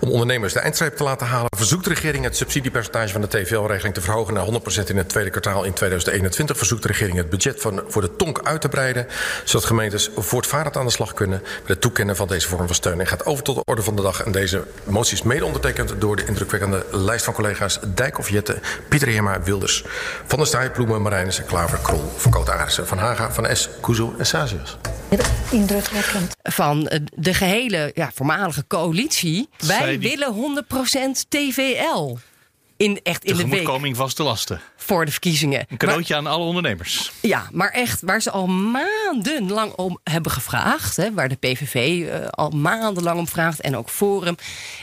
om ondernemers de eindstreep te laten halen. Verzoekt de regering het subsidiepercentage van de TVL-regeling te verhogen naar 100% in het tweede kwartaal in 2021. Verzoekt de regering het budget van, voor de TONK uit te breiden. Zodat gemeentes voortvarend aan de slag kunnen met het toekennen van deze vorm van steun. En gaat over tot de orde van de dag. En deze motie is mede ondertekend door de indrukwekkende lijst van collega's Dijkhoff, Jette, Pieter Heerma, Wilders, Van der Staaij, Ploemen, Marijnissen, Klaver, Krol, Van Koot Arissen, Van Haga, Van S, Kuzo en Sazius. Indrukwekkend. Van eh, de gehele ja, voormalige coalitie. Wij willen 100% TVL. In, echt in de week Tegemoetkoming vaste lasten. voor de verkiezingen. Een cadeautje aan alle ondernemers. Ja, maar echt, waar ze al maandenlang om hebben gevraagd. Hè, waar de PVV eh, al maandenlang om vraagt. En ook Forum.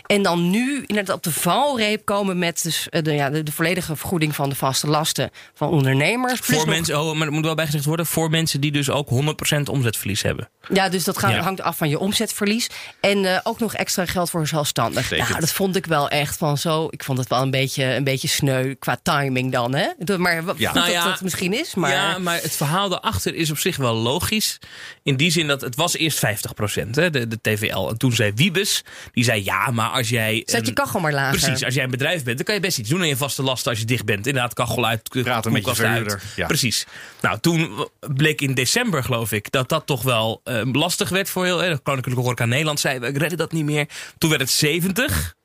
En dan nu inderdaad op de valreep komen met dus, eh, de, ja, de, de volledige vergoeding van de vaste lasten van ondernemers. Plus Voor nog- mensen, oh, maar er moet wel bijgezegd worden, voor mensen die dus ook 100% omzetverlies hebben. Ja, dus dat gaat, Ja. hangt af van je omzetverlies. En eh, ook nog extra geld voor zelfstandig. Ja, dat vond ik wel echt van zo. Ik vond het wel een beetje, een beetje sneu qua timing dan. Hè? Dat- Maar wat Ja. goed Nou dat ja, dat misschien is. Maar Ja, maar het verhaal daarachter is op zich wel logisch. In die zin dat het was eerst 50%, hè, de, de TVL. En toen zei Wiebes, die zei ja, maar als jij... Zet je een- kachel maar lager. Precies, als jij een bedrijf bent, dan kan je best iets doen aan je vaste lasten als je dicht bent. Inderdaad, kachel uit, Praten met je koelkast uit. verhuurder, ja. Precies. Nou, toen bleek in december, geloof ik, dat dat toch wel eh, lastig werd voor heel... Eh, de Koninklijke Horeca Nederland zei, we redden dat niet meer. Toen werd het 70.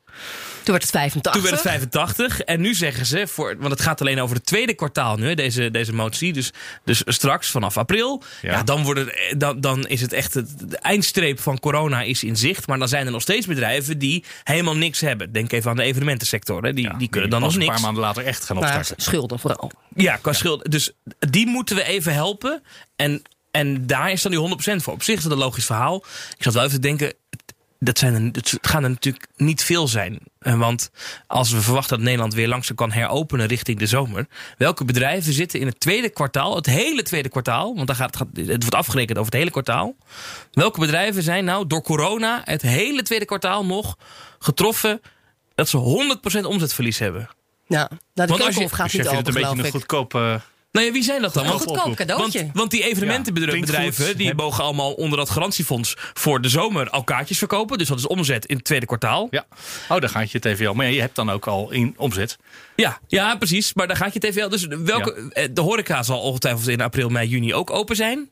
Toen werd het 85. Toen werd het 85. En nu zeggen ze, voor, want het gaat alleen over het tweede kwartaal nu, hè, deze, deze motie. Dus, dus straks, vanaf april. Ja. dan, wordt het, eh, dan, dan is het echt, het, de eindstreep van corona is in zicht. Maar dan zijn er nog steeds bedrijven die helemaal niks hebben. Denk even aan de evenementensector. Hè. Die, die kunnen dan nog een niks. paar maanden later echt gaan Maar opstarten. schulden vooral. Ja, qua schuld. Dus die moeten we even helpen. En, en daar is dan die 100% voor. Op zich is dat een logisch verhaal. Ik zat wel even te denken. Dat, zijn er, het gaan er natuurlijk niet veel zijn. Eh, Want als we verwachten dat Nederland weer langzaam kan heropenen richting de zomer. Welke bedrijven zitten in het tweede kwartaal, het hele tweede kwartaal. Want dan gaat, het wordt afgerekend over het hele kwartaal. Welke bedrijven zijn nou door corona het hele tweede kwartaal nog getroffen dat ze 100% omzetverlies hebben? Ja, nou, de Want als je- gaat Dus niet vindt open, het een beetje een goedkoop... Nou ja, wie zijn dat dan? Een Want- goedkoop cadeautje. Want, want die evenementenbedrijven die mogen allemaal onder dat garantiefonds voor de zomer al kaartjes verkopen. Dus dat is omzet in het tweede kwartaal. ja. Oh, daar gaat je TVL. Maar ja, je hebt dan ook al in omzet. Ja, ja precies. Maar daar gaat je TVL. Dus welke, eh, de horeca zal ongetwijfeld in april, mei, juni ook open zijn.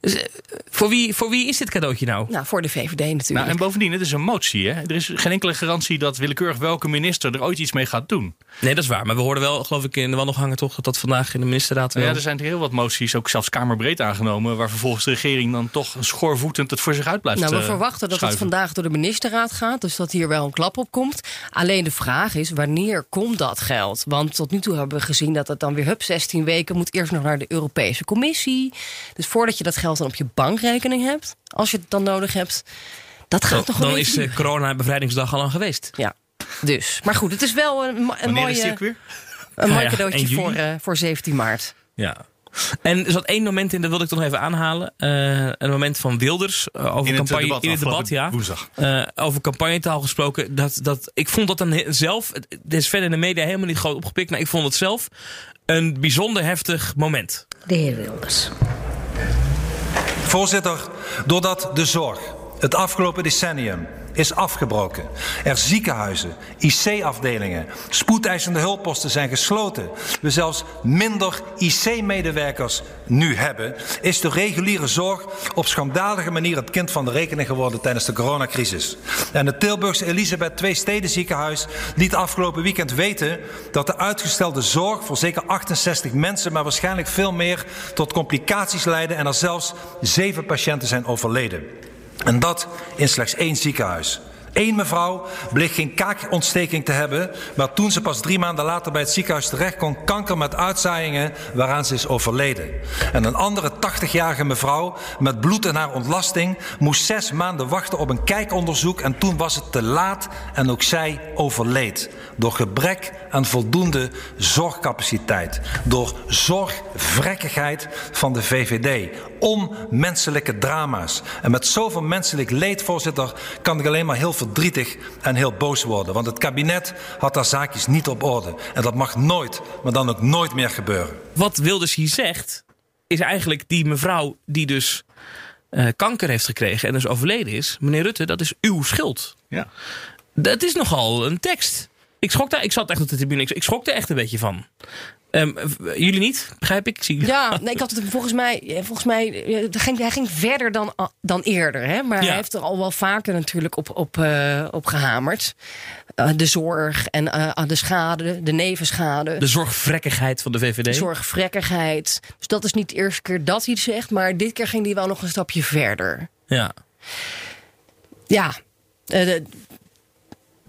Dus, eh, voor, wie, voor wie is dit cadeautje nou? Nou, voor de VVD natuurlijk. Nou, en bovendien, het is een motie. Hè? Er is geen enkele garantie dat willekeurig welke minister er ooit iets mee gaat doen. Nee, dat is waar. Maar we hoorden wel, geloof ik, in de wandelgangen toch... dat dat vandaag in de ministerraad wel... Ja, er zijn er heel wat moties, ook zelfs kamerbreed aangenomen... waar vervolgens de regering dan toch schoorvoetend het voor zich uit blijft Nou, we eh, verwachten dat schuiven. het vandaag door de ministerraad gaat. Dus dat hier wel een klap op komt. Alleen de vraag is, wanneer komt dat geld? Want tot nu toe hebben we gezien dat het dan weer... hup, 16 weken moet eerst nog naar de Europese Commissie. Dus voordat je dat geld dan op je bankrekening hebt... als je het dan nodig hebt, dat gaat dan, toch dan is eh, corona bevrijdingsdag al lang geweest. Ja, dus. Maar goed, het is wel een, mo- een Wanneer is die mooie, ook weer? een Nou mooi ja, cadeautje 1 juli. voor, eh, voor 17 maart. Ja. En er zat één moment in, dat wilde ik toch nog even aanhalen. Eh, een moment van Wilders over In het campagne. debat in het debat, ja. woensdag. Eh, over campagnetaal gesproken. Dat, dat, ik vond dat dan zelf, het is verder in de media helemaal niet groot opgepikt, maar ik vond het zelf een bijzonder heftig moment. De heer Wilders. Voorzitter, doordat de zorg het afgelopen decennium is afgebroken, er ziekenhuizen, IC-afdelingen, spoedeisende hulpposten zijn gesloten, we zelfs minder IC-medewerkers nu hebben, is de reguliere zorg op schandalige manier het kind van de rekening geworden tijdens de coronacrisis. En het Tilburgse Elisabeth II Steden ziekenhuis liet afgelopen weekend weten dat de uitgestelde zorg voor zeker 68 mensen, maar waarschijnlijk veel meer, tot complicaties leidde en er zelfs zeven patiënten zijn overleden. En dat in slechts één ziekenhuis. Eén mevrouw bleek geen kaakontsteking te hebben, maar toen ze pas drie maanden later bij het ziekenhuis terecht kon, kanker met uitzaaiingen waaraan ze is overleden. En een andere 80-jarige mevrouw met bloed in haar ontlasting moest zes maanden wachten op een kijkonderzoek en toen was het te laat en ook zij overleed. Door gebrek aan voldoende zorgcapaciteit. Door zorgvrekkigheid van de VVD. Onmenselijke drama's. En met zoveel menselijk leed, voorzitter, kan ik alleen maar heel verdrietig en heel boos worden. Want het kabinet had daar zaakjes niet op orde. En dat mag nooit, maar dan ook nooit meer gebeuren. Wat Wilders hier zegt, is eigenlijk die mevrouw die dus eh, kanker heeft gekregen en dus overleden is. Meneer Rutte, dat is uw schuld. Ja. Dat is nogal een tekst. Ik schrok daar, ik zat echt op de tribune, ik, ik schrok er echt een beetje van. Ehm, jullie niet, begrijp ik? zie, Ja, nee, ik had het volgens mij, eh, volgens mij eh, ging, hij ging verder dan, ah, dan eerder. Hè? Maar Ja. hij heeft er al wel vaker natuurlijk op, op, eh, op gehamerd. Eh, de zorg en aan de schade, de nevenschade. De zorgvrekkigheid van de VVD. de zorgvrekkigheid. Dus dat is niet de eerste keer dat hij het zegt. Maar dit keer ging hij wel nog een stapje verder. Ja. Ja, de-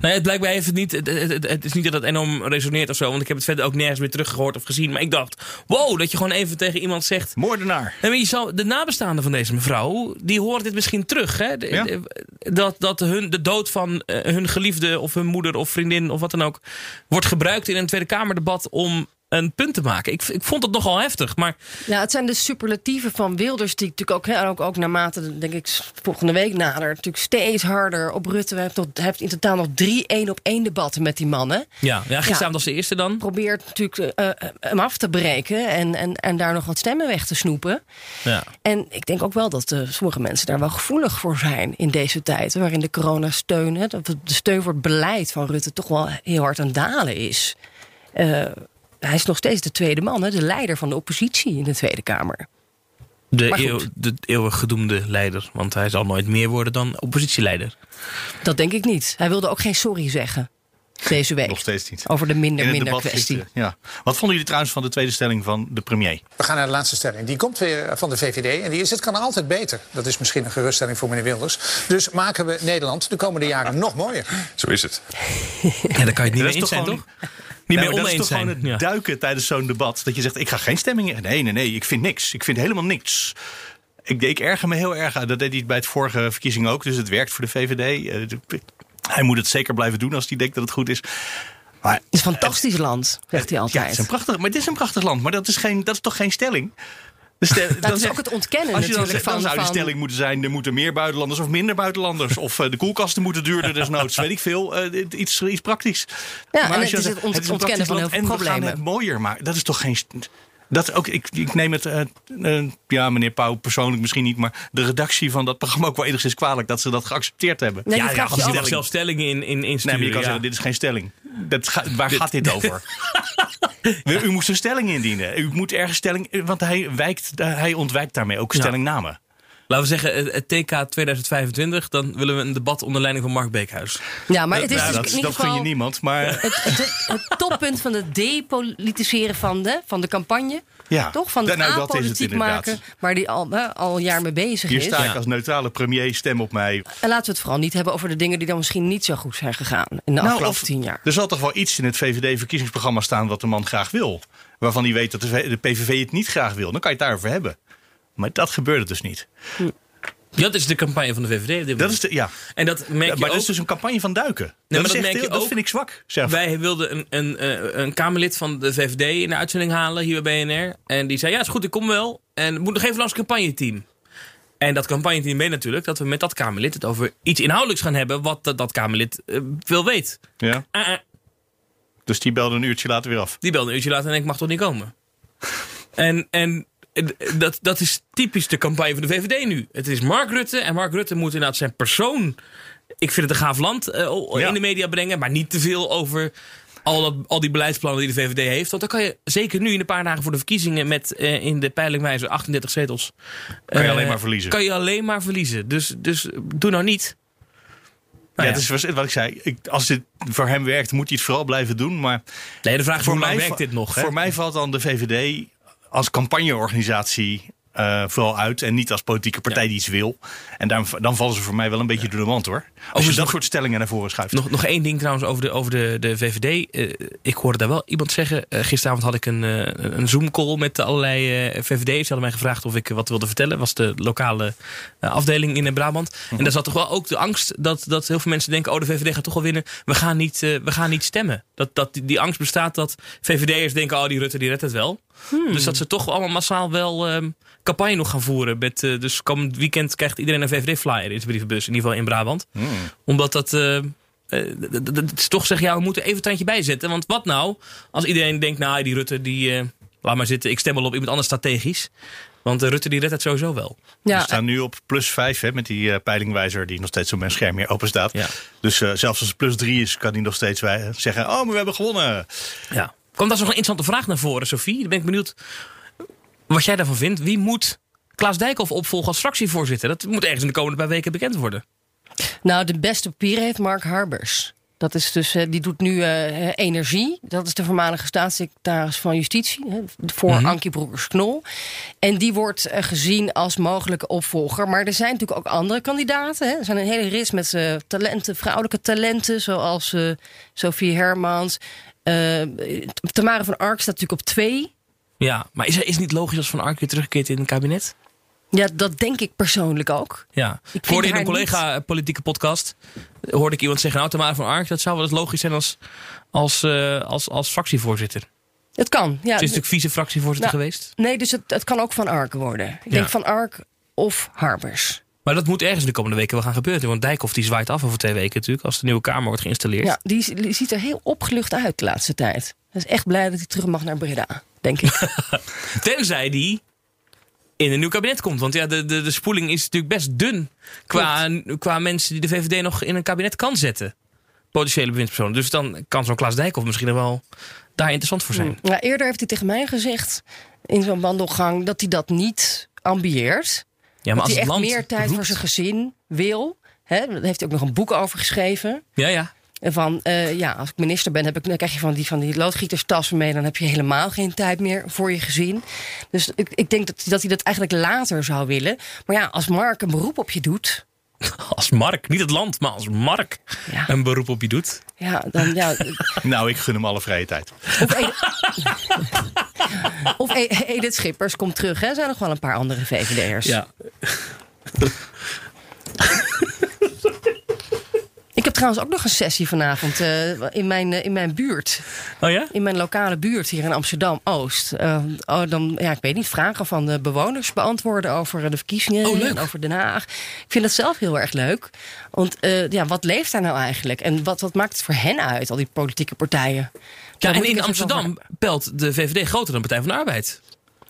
Nee, het blijkbaar heeft het niet. Het, het, het- het is niet dat het enorm resoneert of zo. Want ik heb het verder ook nergens meer teruggehoord of gezien. Maar ik dacht, wow, dat je gewoon even tegen iemand zegt. Moordenaar. Maar je zou, de nabestaanden van deze mevrouw, die horen dit misschien terug. Hè? De- Ja. de- dat dat hun, de dood van eh, hun geliefde of hun moeder of vriendin of wat dan ook. wordt gebruikt in een Tweede Kamerdebat om een punt te maken. Ik, ik vond het nogal heftig. Maar Ja, het zijn de superlatieven van Wilders die natuurlijk ook, hè, ook, ook naarmate, denk ik, volgende week nader, natuurlijk steeds harder op Rutte. We hebben, tot, in totaal nog drie één op één debatten met die mannen. ja, ja gisteravond als de eerste dan. Probeert natuurlijk eh, eh, hem af te breken en, en, en daar nog wat stemmen weg te snoepen. Ja. En ik denk ook wel dat eh, sommige mensen daar wel gevoelig voor zijn in deze tijd. Waarin de coronasteun, de steun voor het beleid van Rutte toch wel heel hard aan dalen is. Eh, hij is nog steeds de tweede man, hè, de leider van de oppositie in de Tweede Kamer. De, eeuw, de eeuwig gedoemde leider. Want hij zal nooit meer worden dan oppositieleider. Dat denk ik niet. Hij wilde ook geen sorry zeggen deze week. Nog steeds niet. Over de minder, In het minder debat kwestie. Ja. Wat vonden jullie trouwens van de tweede stelling van de premier? We gaan naar de laatste stelling. Die komt weer van de VVD. En die is: het kan altijd beter. Dat is misschien een geruststelling voor meneer Wilders. Dus maken we Nederland de komende jaren nog mooier. Zo is het. Ja, daar kan je het niet Dat mee is eens zijn, gewoon- toch? Niet meer maar dat is oneens toch gewoon zijn. het Ja. duiken tijdens zo'n debat. Dat je zegt, ik ga geen stemming in. Nee, nee, nee, ik vind niks. Ik vind helemaal niks. Ik, ik erger me heel erg aan. Dat deed hij bij het vorige verkiezing ook. Dus het werkt voor de VVD. Hij moet het zeker blijven doen als hij denkt dat het goed is. Maar Het is een fantastisch land, zegt hij ja, altijd. het is een prachtig, maar het is een prachtig land. Maar dat is, geen, dat is toch geen stelling? Stel- dan is ook het ontkennen Als je dan zegt, zou van- stelling moeten zijn... er moeten meer buitenlanders of minder buitenlanders. Of eh, de koelkasten moeten duurder desnoods. Weet ik veel. eh, iets, iets praktisch. Ja, en als het je is het zegt, is een ontkennen van heel veel en we gaan problemen. het mooier maken. Dat is toch geen... Dat ook, ik, ik neem het, eh, eh, ja, meneer Pauw persoonlijk misschien niet... maar de redactie van dat programma ook wel enigszins kwalijk... dat ze dat geaccepteerd hebben. Nee, Ja, ja, je mag zelf stellingen in, in, in Nee, maar je kan ja. zeggen, dit is geen stelling. Dat ga- waar gaat dit over? U u moest een stelling indienen. U moet ergens stelling... Want hij, wijkt, hij ontwijkt daarmee ook Ja. stellingnamen. Laten we zeggen, het- TK 2025, dan willen we een debat onder leiding van Mark Beekhuis. Ja, maar het is Ja, dus dat in ieder dat gun je niemand, maar... het, het, het toppunt van het depolitiseren van de, van de campagne. Ja, Toch? Van het nou, dat is het apolitiek inderdaad. maken, waar die al, hè, al een jaar mee bezig Hier is. sta ik Ja. als neutrale premier, stem op mij. En laten we het vooral niet hebben over de dingen die dan misschien niet zo goed zijn gegaan in de Nou, afgelopen tien jaar. Er zal toch wel iets in het VVD-verkiezingsprogramma staan wat de man graag wil. Waarvan hij weet dat de de PVV het niet graag wil. Dan kan je het daarover hebben. Maar dat gebeurde dus niet. Dat is de campagne van de VVD. op Dat is de, ja. En dat merk Ja, je maar ook. dat is dus een campagne van duiken. maar dat, dat is echt merk je heel- dat ook. vind ik zwak. Wij wilden een, een, eh, een Kamerlid van de VVD in de uitzending halen hier bij BNR. En die zei, ja is goed, ik kom wel. En het moet nog even langs het campagneteam. En dat campagneteam weet natuurlijk dat we met dat Kamerlid het over iets inhoudelijks gaan hebben. Wat dat, dat Kamerlid eh, veel weet. Ja. Ah, ah. Dus die belde een uurtje later weer af. Die belde een uurtje later en ik mag toch niet komen. En, en dat, dat is typisch de campagne van de VVD nu. Het is Mark Rutte en Mark Rutte moet inderdaad zijn persoon... Ik vind het een gaaf land eh, Ja. in de media brengen, maar niet te veel over... Al, dat, al die beleidsplannen die de VVD heeft. Want dan kan je zeker nu in een paar dagen voor de verkiezingen... met eh, in de peilingwijze 38 zetels... Kan je eh, alleen maar verliezen. Kan je alleen maar verliezen. Dus, dus doe nou niet. Nou ja, ja. het is wat ik zei. Ik, als dit voor hem werkt, moet hij het vooral blijven doen. Maar Nee, de vraag is voor hoe mij, werkt dit nog? Hè? Voor mij valt dan de VVD als campagneorganisatie eh, vooral uit. En niet als politieke partij die iets wil. En daarom, dan vallen ze voor mij wel een beetje door de mand hoor. Als je dat nog- soort stellingen naar voren schuift. Nog, nog één ding trouwens over de, over de, de VVD. Eh, ik hoorde daar wel iemand zeggen. eh, gisteravond had ik een, een Zoom-call met allerlei VVD'ers. Die hadden mij gevraagd of ik wat wilde vertellen. was de lokale afdeling in Brabant. En daar zat toch wel ook de angst dat, dat heel veel mensen denken... oh, de VVD gaat toch wel winnen. We gaan niet, we gaan niet stemmen. Dat, dat die, die angst bestaat dat VVD'ers denken... oh, die Rutte die redt het wel. Dus dat ze toch allemaal massaal wel ehm, campagne nog gaan voeren. Met, eh, dus komend weekend krijgt iedereen een VVD-flyer in zijn brievenbus. In ieder geval in Brabant. Omdat dat... eh, eh, is toch zeggen, ja, we moeten even een tandje bijzetten. Want wat nou als iedereen denkt, nou, die Rutte, die, eh, laat maar zitten. Ik stem wel op iemand anders strategisch. Want eh, Rutte, die redt het sowieso wel. We staan nu op plus 5 hè, met die eh, peilingwijzer die nog steeds op mijn scherm hier open staat. Ja. Dus eh, zelfs als het plus 3 is, kan hij nog steeds zeggen: Oh, maar we hebben gewonnen. Ja. Komt daar nog een interessante vraag naar voren, Sophie? Dan ben ik benieuwd wat jij daarvan vindt. Wie moet Klaas Dijkhoff opvolgen als fractievoorzitter? Dat moet ergens in de komende paar weken bekend worden. nou, de beste papieren heeft Mark Harbers. Dat is dus, eh, die doet nu eh, energie. Dat is de voormalige staatssecretaris van Justitie. Voor Mhm. Ankie Broekers-Knol. En die wordt eh, gezien als mogelijke opvolger. Maar er zijn natuurlijk ook andere kandidaten. Hè. Er zijn een hele ris met talenten, vrouwelijke talenten. Zoals Sophie Hermans. Eh Tamara van Ark staat natuurlijk op twee. Ja, maar is, is het niet logisch als Van Ark weer terugkeert in het kabinet? Ja, dat denk ik persoonlijk ook. Ja. vind Hoorde in een collega politieke podcast hoorde ik iemand zeggen, nou Tamara van Ark, dat zou wel eens logisch zijn als, als, eh, als, als fractievoorzitter. Het kan. Ja, Ze is natuurlijk vice-fractievoorzitter Nou, geweest. Nee, dus het, het kan ook Van Ark worden. Ik Ja. denk Van Ark of Harbers. Maar dat moet ergens de komende weken wel gaan gebeuren. Want Dijkhoff die zwaait af over twee weken natuurlijk, als de nieuwe Kamer wordt geïnstalleerd. Ja, die, ziet er heel opgelucht uit de laatste tijd. Hij is echt blij dat hij terug mag naar Breda, denk ik. Tenzij die in een nieuw kabinet komt. Want ja, de, de, de spoeling is natuurlijk best dun qua, qua mensen die de VVD nog in een kabinet kan zetten. Potentiële bewindspersonen. Dus dan kan zo'n Klaas Dijkhoff misschien wel daar interessant voor zijn. Ja, eerder heeft hij tegen mij gezegd in zo'n wandelgang dat hij dat niet ambieert. Ja, maar als hij echt land meer tijd roept- voor zijn gezin wil. Hè, daar heeft hij ook nog een boek over geschreven. Ja, ja. En van, eh, ja, als ik minister ben, heb ik, dan krijg je van die, van die loodgieterstassen mee. Dan heb je helemaal geen tijd meer voor je gezin. Dus ik, ik denk dat, dat hij dat eigenlijk later zou willen. Maar ja, als Mark een beroep op je doet. Als Mark, niet het land, maar als Mark een beroep op je doet. Ja, dan ja. Nou, ik gun hem alle vrije tijd. Of, E- Edith Schippers komt terug. Hè? Er zijn nog wel een paar andere VVD'ers. Ja. Ik heb trouwens ook nog een sessie vanavond eh, in, mijn, eh, in mijn buurt. Oh ja? In mijn lokale buurt hier in Amsterdam-Oost. Eh, oh, dan, ja, ik weet niet, vragen van de bewoners beantwoorden over de verkiezingen Oh, en over Den Haag. Ik vind het zelf heel erg leuk. Want ja, wat leeft daar nou eigenlijk? En wat, wat maakt het voor hen uit, al die politieke partijen? Ja, en in Amsterdam pelt de VVD groter dan Partij van de Arbeid.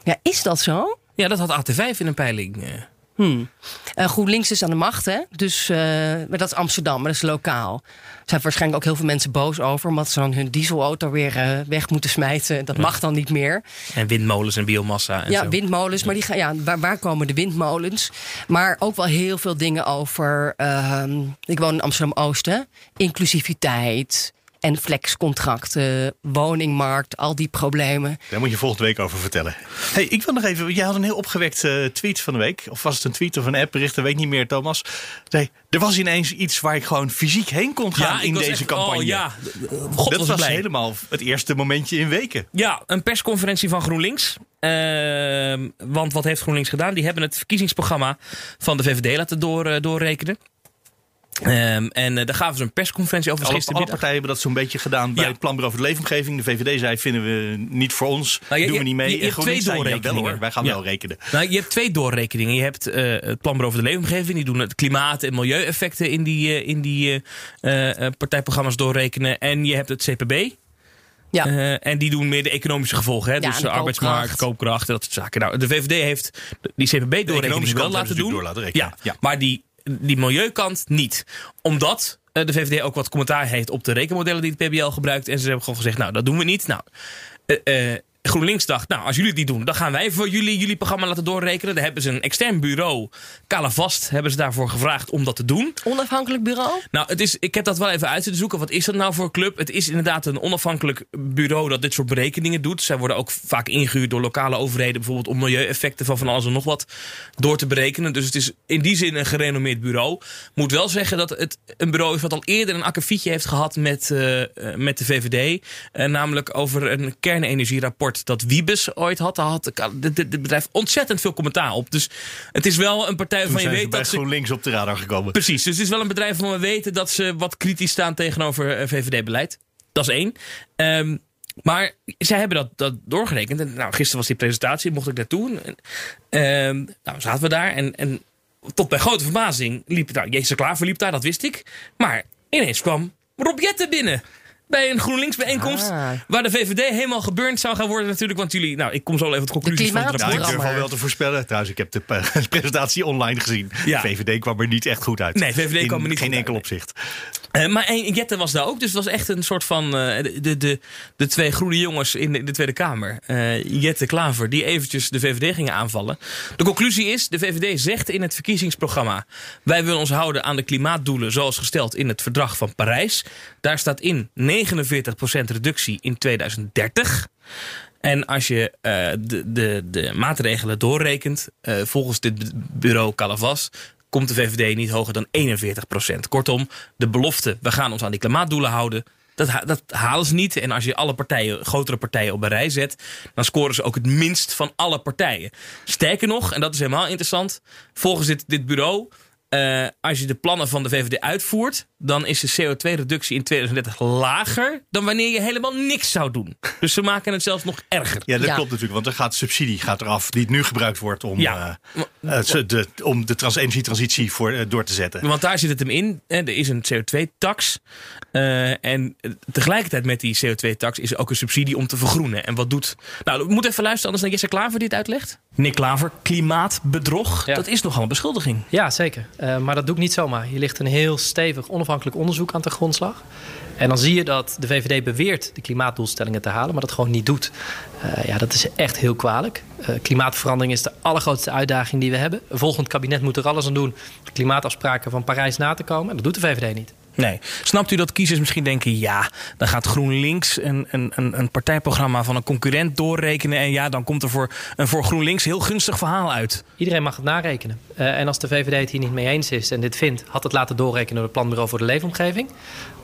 Ja, is dat zo? Ja, dat had AT5 in een peiling. eh. Hmm. Eh, GroenLinks is aan de macht, hè? Dus, eh, maar dat is Amsterdam, maar dat is lokaal. Er zijn waarschijnlijk ook heel veel mensen boos over... omdat ze dan hun dieselauto weer weg moeten smijten. Dat mag dan niet meer. En windmolens en biomassa en ja, zo. windmolens. Maar die gaan, ja, waar, waar komen de windmolens? Maar ook wel heel veel dingen over... ehm, ik woon in Amsterdam-Oost, hè? Inclusiviteit en flexcontracten, woningmarkt, al die problemen. Daar moet je volgende week over vertellen. Hey, ik wil nog even. Jij had een heel opgewekt eh, tweet van de week. Of was het een tweet of een app-bericht? Dat weet ik niet meer, Thomas. Nee, er was ineens iets waar ik gewoon fysiek heen kon gaan Ja, ik in was deze echt- campagne. oh, ja. God, dat was helemaal het eerste momentje in weken. Ja, een persconferentie van GroenLinks. Ehm, want wat heeft GroenLinks gedaan? Die hebben het verkiezingsprogramma van de VVD laten door, eh, doorrekenen. Ehm, en eh, daar gaven ze een persconferentie over Alle, alle partijen hebben dat zo'n beetje gedaan bij Ja. het planbureau voor de leefomgeving. De VVD zei, vinden we niet voor ons, Nou, je- doen we je- niet mee. je- je En hebt twee zei, ja, wel doorrekeningen. hoor, wij gaan Ja. wel rekenen. Nou, je hebt twee doorrekeningen. Je hebt eh, het planbureau voor de leefomgeving. Die doen het klimaat- en milieueffecten in die, eh, in die eh, eh, partijprogramma's doorrekenen. En je hebt het CPB. Ja. Eh, en die doen meer de economische gevolgen. Hè? Ja, dus de de arbeidsmarkt, koopkracht. dat soort zaken. Nou, de VVD heeft die CPB-doorrekening wel laten doen. natuurlijk door laten rekenen. Ja, maar die, die milieukant niet. Omdat eh, de VVD ook wat commentaar heeft op de rekenmodellen die het PBL gebruikt. En ze hebben gewoon gezegd, nou, dat doen we niet. Nou, eh, eh, GroenLinks dacht, nou, als jullie het niet doen, dan gaan wij voor jullie jullie programma laten doorrekenen. Daar hebben ze een extern bureau, Calavast, hebben ze daarvoor gevraagd om dat te doen. Onafhankelijk bureau? Nou, het is, ik heb dat wel even uit zitten zoeken. Wat is dat nou voor een club? Het is inderdaad een onafhankelijk bureau dat dit soort berekeningen doet. Zij worden ook vaak ingehuurd door lokale overheden, bijvoorbeeld om milieueffecten van van alles en nog wat door te berekenen. Dus het is in die zin een gerenommeerd bureau. Moet wel zeggen dat het een bureau is wat al eerder een akkefietje heeft gehad met, eh, eh, met de VVD. Eh, namelijk over een kernenergierapport dat Wiebes ooit had. Daar had dit, bedrijf ontzettend veel commentaar op. Dus het is wel een partij waarvan je ze weet bij dat ze GroenLinks op de radar gekomen. Precies, dus het is wel een bedrijf waarvan we weten dat ze wat kritisch staan tegenover eh, VVD-beleid. Dat is één. Ehm, maar zij hebben dat, dat doorgerekend. En, nou, gisteren was die presentatie, mocht ik naartoe. En, ehm, nou, zaten we daar en, en tot mijn grote verbazing liep nou, Jezus Klaver liep daar, dat wist ik. Maar ineens kwam Rob Jetten binnen. Bij een GroenLinks bijeenkomst. Ah. Waar de VVD helemaal geburnt zou gaan worden natuurlijk. Want jullie, nou ik kom zo wel even tot conclusies van het Nou, ik rapport. durf al wel te voorspellen. Trouwens, ik heb de eh, presentatie online gezien. Ja. VVD kwam er niet echt goed uit. Nee, VVD In kwam er niet geen goed enkel uit. opzicht. Uh, maar Jette was daar ook, dus het was echt een soort van uh, de, de, de twee groene jongens in de, in de Tweede Kamer. Uh, Jette Klaver, die eventjes de VVD gingen aanvallen. De conclusie is, de VVD zegt in het verkiezingsprogramma... wij willen ons houden aan de klimaatdoelen zoals gesteld in het verdrag van Parijs. Daar staat in 49% reductie in 2030. En als je de, de, de maatregelen doorrekent, volgens dit bureau Calavas komt de VVD niet hoger dan 41 procent. Kortom, de belofte, we gaan ons aan die klimaatdoelen houden... Dat, dat, halen ze niet. En als je alle partijen, grotere partijen op een rij zet... dan scoren ze ook het minst van alle partijen. Sterker nog, en dat is helemaal interessant... volgens dit, dit bureau uh, als je de plannen van de VVD uitvoert, dan is de CO2-reductie in 2030 lager dan wanneer je helemaal niks zou doen. Dus ze maken het zelfs nog erger. Ja, dat klopt natuurlijk, want er gaat subsidie gaat eraf die nu gebruikt wordt om, ja. uh, de, om de trans energietransitie voor, uh, door te zetten. Want daar zit het hem in. Hè, er is een CO2-tax. en tegelijkertijd met die CO2-tax is er ook een subsidie om te vergroenen. En wat doet. Nou, we moeten even luisteren, anders dan Jesse Klaver die het uitlegt. Nick Klaver, klimaatbedrog. Ja. Dat is nogal een beschuldiging. Ja, zeker. Uh, maar dat doe ik niet zomaar. Hier ligt een heel stevig onafhankelijk onderzoek aan de grondslag. En dan zie je dat de VVD beweert de klimaatdoelstellingen te halen, maar dat gewoon niet doet. Uh, ja, dat is echt heel kwalijk. Uh, klimaatverandering is de allergrootste uitdaging die we hebben. Een volgend kabinet moet er alles aan doen de klimaatafspraken van Parijs na te komen. En dat doet de VVD niet. Nee. Snapt u dat kiezers misschien denken... ja, dan gaat GroenLinks een, een, een partijprogramma van een concurrent doorrekenen... en ja, dan komt er voor een voor GroenLinks heel gunstig verhaal uit. Iedereen mag het narekenen. Uh, en als de VVD het hier niet mee eens is en dit vindt... had het laten doorrekenen door het Planbureau voor de Leefomgeving.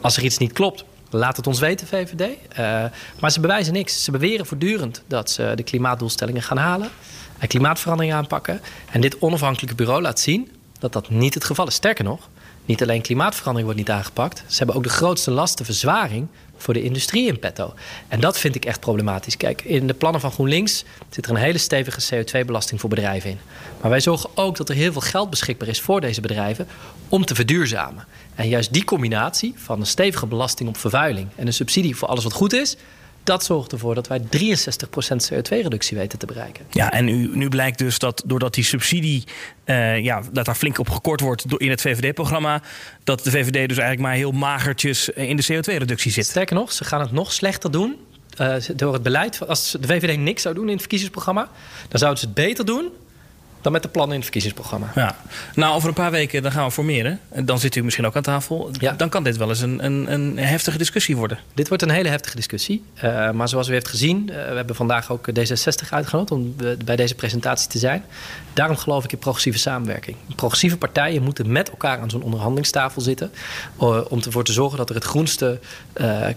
Als er iets niet klopt, laat het ons weten, VVD. Uh, maar ze bewijzen niks. Ze beweren voortdurend dat ze de klimaatdoelstellingen gaan halen... en klimaatverandering aanpakken. En dit onafhankelijke bureau laat zien dat dat niet het geval is. Sterker nog... Niet alleen klimaatverandering wordt niet aangepakt, ze hebben ook de grootste lastenverzwaring voor de industrie in petto. En dat vind ik echt problematisch. Kijk, in de plannen van GroenLinks zit er een hele stevige CO2-belasting voor bedrijven in. Maar wij zorgen ook dat er heel veel geld beschikbaar is voor deze bedrijven om te verduurzamen. En juist die combinatie van een stevige belasting op vervuiling en een subsidie voor alles wat goed is, dat zorgt ervoor dat wij 63% CO2-reductie weten te bereiken. Ja, en nu, nu blijkt dus dat doordat die subsidie, uh, ja, dat daar flink op gekort wordt in het VVD-programma, dat de VVD dus eigenlijk maar heel magertjes in de CO2-reductie zit. Sterker nog, ze gaan het nog slechter doen uh, door het beleid. Als de VVD niks zou doen in het verkiezingsprogramma, dan zouden ze het beter doen dan met de plannen in het verkiezingsprogramma. Ja. Nou, over een paar weken dan gaan we formeren. Dan zit u misschien ook aan tafel. Ja. Dan kan dit wel eens een, een, een heftige discussie worden. Dit wordt een hele heftige discussie. Uh, maar zoals u heeft gezien, uh, we hebben vandaag ook D66 uitgenodigd om bij deze presentatie te zijn. Daarom geloof ik in progressieve samenwerking. Progressieve partijen moeten met elkaar aan zo'n onderhandelingstafel zitten. Uh, om ervoor te zorgen dat er het groenste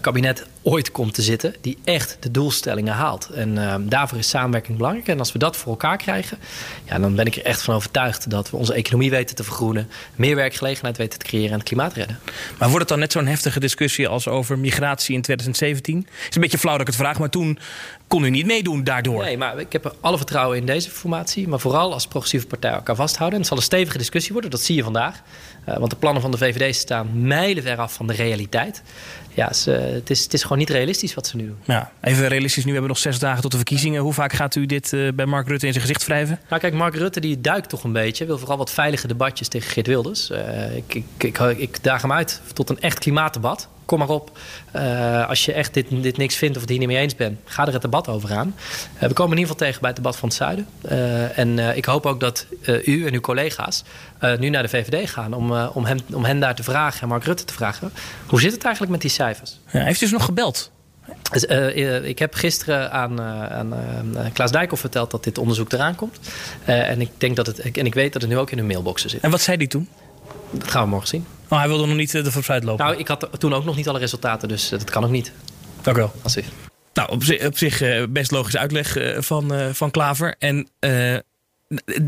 kabinet ooit komt te zitten. Die echt de doelstellingen haalt. En daarvoor is samenwerking belangrijk. En als we dat voor elkaar krijgen, ja, dan ben ik er echt van overtuigd dat we onze economie weten te vergroenen, meer werkgelegenheid weten te creëren en het klimaat redden. Maar wordt het dan net zo'n heftige discussie als over migratie in 2017? Het is een beetje flauw dat ik het vraag, maar toen kon u niet meedoen daardoor. Nee, maar ik heb er alle vertrouwen in deze formatie. Maar vooral als progressieve partij elkaar vasthouden. En het zal een stevige discussie worden, dat zie je vandaag. Uh, want de plannen van de VVD staan mijlenver af van de realiteit. Ja, ze, het, is, het is gewoon niet realistisch wat ze nu doen. Ja, even realistisch, nu hebben we nog zes dagen tot de verkiezingen. Hoe vaak gaat u dit uh, bij Mark Rutte in zijn gezicht wrijven? Nou kijk, Mark Rutte die duikt toch een beetje. Wil vooral wat veilige debatjes tegen Geert Wilders. Uh, ik, ik, ik, ik daag hem uit tot een echt klimaatdebat kom maar op. Uh, als je echt dit, dit niks vindt of het hier niet mee eens bent, ga er het debat over aan. Uh, we komen in ieder geval tegen bij het debat van het Zuiden. Uh, en ik hoop ook dat u en uw collega's nu naar de VVD gaan om, om, hem, om hen daar te vragen en Mark Rutte te vragen. Hoe zit het eigenlijk met die cijfers? Ja, heeft u dus nog gebeld? Dus, ik heb gisteren aan, aan Klaas Dijkhoff verteld dat dit onderzoek eraan komt. en ik denk dat het. En ik weet dat het nu ook in hun mailboxen zit. En wat zei hij toen? Dat gaan we morgen zien. Oh, hij wilde nog niet de vooruit lopen? Nou, ik had toen ook nog niet alle resultaten, dus dat kan ook niet. Dank u wel. Alsjeblieft. Nou, op zich, op zich best logisch uitleg van, van Klaver. En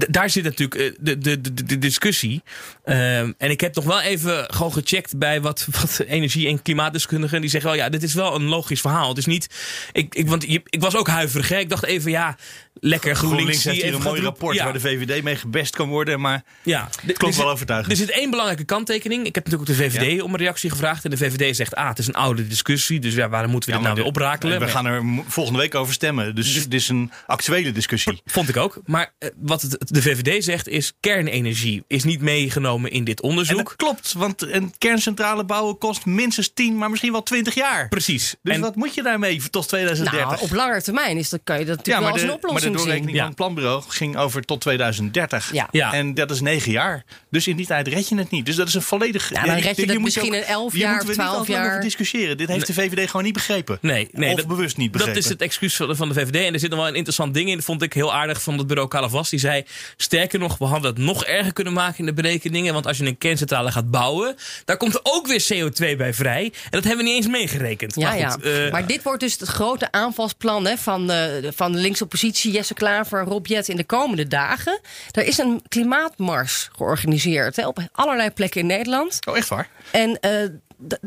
daar zit natuurlijk de, de, de, de discussie. en ik heb nog wel even gewoon gecheckt bij wat, wat energie- en klimaatdeskundigen. Die zeggen wel, ja, dit is wel een logisch verhaal. Het is niet. Ik, ik, want ik was ook huiverig. Hè? Ik dacht even, ja, lekker GroenLinks, GroenLinks heeft die hier een mooi rapport Ja. waar de VVD mee gebest kan worden. Maar Ja, het klopt wel overtuigend. Er zit één belangrijke kanttekening. Ik heb natuurlijk ook de VVD om een reactie gevraagd. En de VVD zegt, ah, het is een oude discussie. Dus ja, waarom moeten we Ja, dit nou weer oprakelen? We Maar- gaan er volgende week over stemmen. Dus dit is een actuele discussie. Vond ik ook. Maar eh, wat het, de VVD zegt is... kernenergie is niet meegenomen in dit En onderzoek. dat klopt, want een kerncentrale bouwen kost minstens 10, maar misschien wel 20 jaar. Precies. Dus En- wat moet je daarmee tot 2030? Nou, op lange termijn is dat, kan je dat natuurlijk wel als de, een maar de doorrekening van het planbureau ging over tot 2030. Ja. Ja. En dat is negen jaar. Dus in die tijd red je het niet. Dus dat is een volledig... Ja, dan red je dat misschien 11 hier jaar moeten of we niet 12 altijd lang jaar. over discussiëren. Dit heeft de VVD gewoon niet begrepen. Nee, nee of dat, bewust niet begrepen. Dat is het excuus van de, VVD. En er zit nog wel een interessant ding in. Dat vond ik heel aardig van het bureau Calavas. Die zei, sterker nog, we hadden het nog erger kunnen maken in de berekeningen. Want als je een kerncentrale gaat bouwen, daar komt er ook weer CO2 bij vrij. En dat hebben we niet eens meegerekend. Ja, maar goed, ja. eh, maar dit wordt dus het grote aanvalsplan hè, van, de, van de linkse oppositie, Jesse Klaver, Rob Jet in de komende dagen. Er is een klimaatmars georganiseerd hè, op allerlei plekken in Nederland. Oh, echt waar? En eh,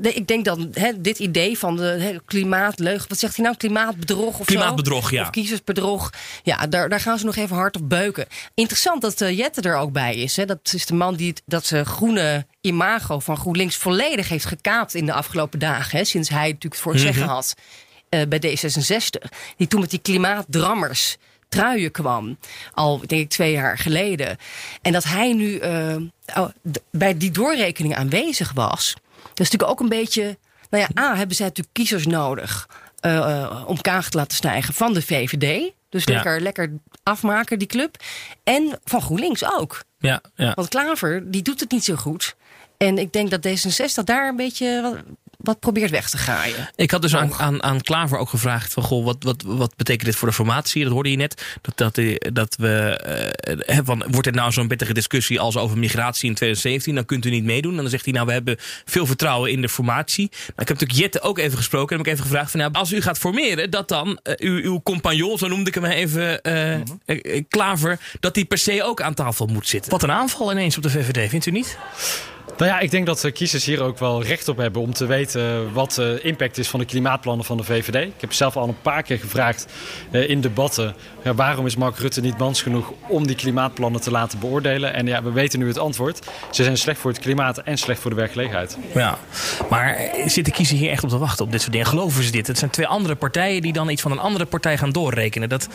ik denk dat hè, dit idee van de hè, klimaatleug, wat zegt hij nou, klimaatbedrog of Klimaatbedrog, zo? ja. Of kiezersbedrog. Ja, daar, daar gaan ze nog even hard op beuken. Interessant dat eh, Jette er ook bij is. Hè. Dat is de man die dat ze groene imago van GroenLinks volledig heeft gekaapt in de afgelopen dagen. Hè, sinds hij het natuurlijk voor het Mhm. zeggen had eh, bij D66. Die toen met die klimaatdrammers truien kwam. Al, denk ik, twee jaar geleden. En dat hij nu eh, oh, bij die doorrekening aanwezig was. Dat is natuurlijk ook een beetje... Nou ja, A, hebben zij natuurlijk kiezers nodig... eh, eh, om kaag te laten stijgen van de VVD. Dus Ja. lekker, lekker afmaken, die club. En van GroenLinks ook. ja, ja. Want Klaver, die doet het niet zo goed. En ik denk dat D66 daar een beetje wat, probeert weg te graaien. Ik had dus aan, aan, aan Klaver ook gevraagd van goh, wat, wat, wat betekent dit voor de formatie? Dat hoorde je net. Dat, dat, die- dat we, eh, van, wordt het nou zo'n bittere discussie als over migratie in 2017? Dan kunt u niet meedoen. En dan zegt hij nou, we hebben veel vertrouwen in de formatie. Nou, ik heb natuurlijk Jette ook even gesproken. En heb ik even gevraagd van nou, als u gaat formeren, dat dan eh, uw, uw compagnon, zo noemde ik hem even, eh, eh, eh, Klaver, dat die per se ook aan tafel moet zitten. Wat een aanval ineens op de VVD, vindt u niet? Nou ja, ik denk dat de kiezers hier ook wel recht op hebben om te weten wat de impact is van de klimaatplannen van de VVD. Ik heb zelf al een paar keer gevraagd eh, in debatten waarom is Mark Rutte niet mans genoeg om die klimaatplannen te laten beoordelen. En ja, we weten nu het antwoord. Ze zijn slecht voor het klimaat en slecht voor de werkgelegenheid. Ja, maar zitten kiezen hier echt op te wachten op dit soort dingen? Geloven ze dit? Het zijn twee andere partijen die dan iets van een andere partij gaan doorrekenen. Dat,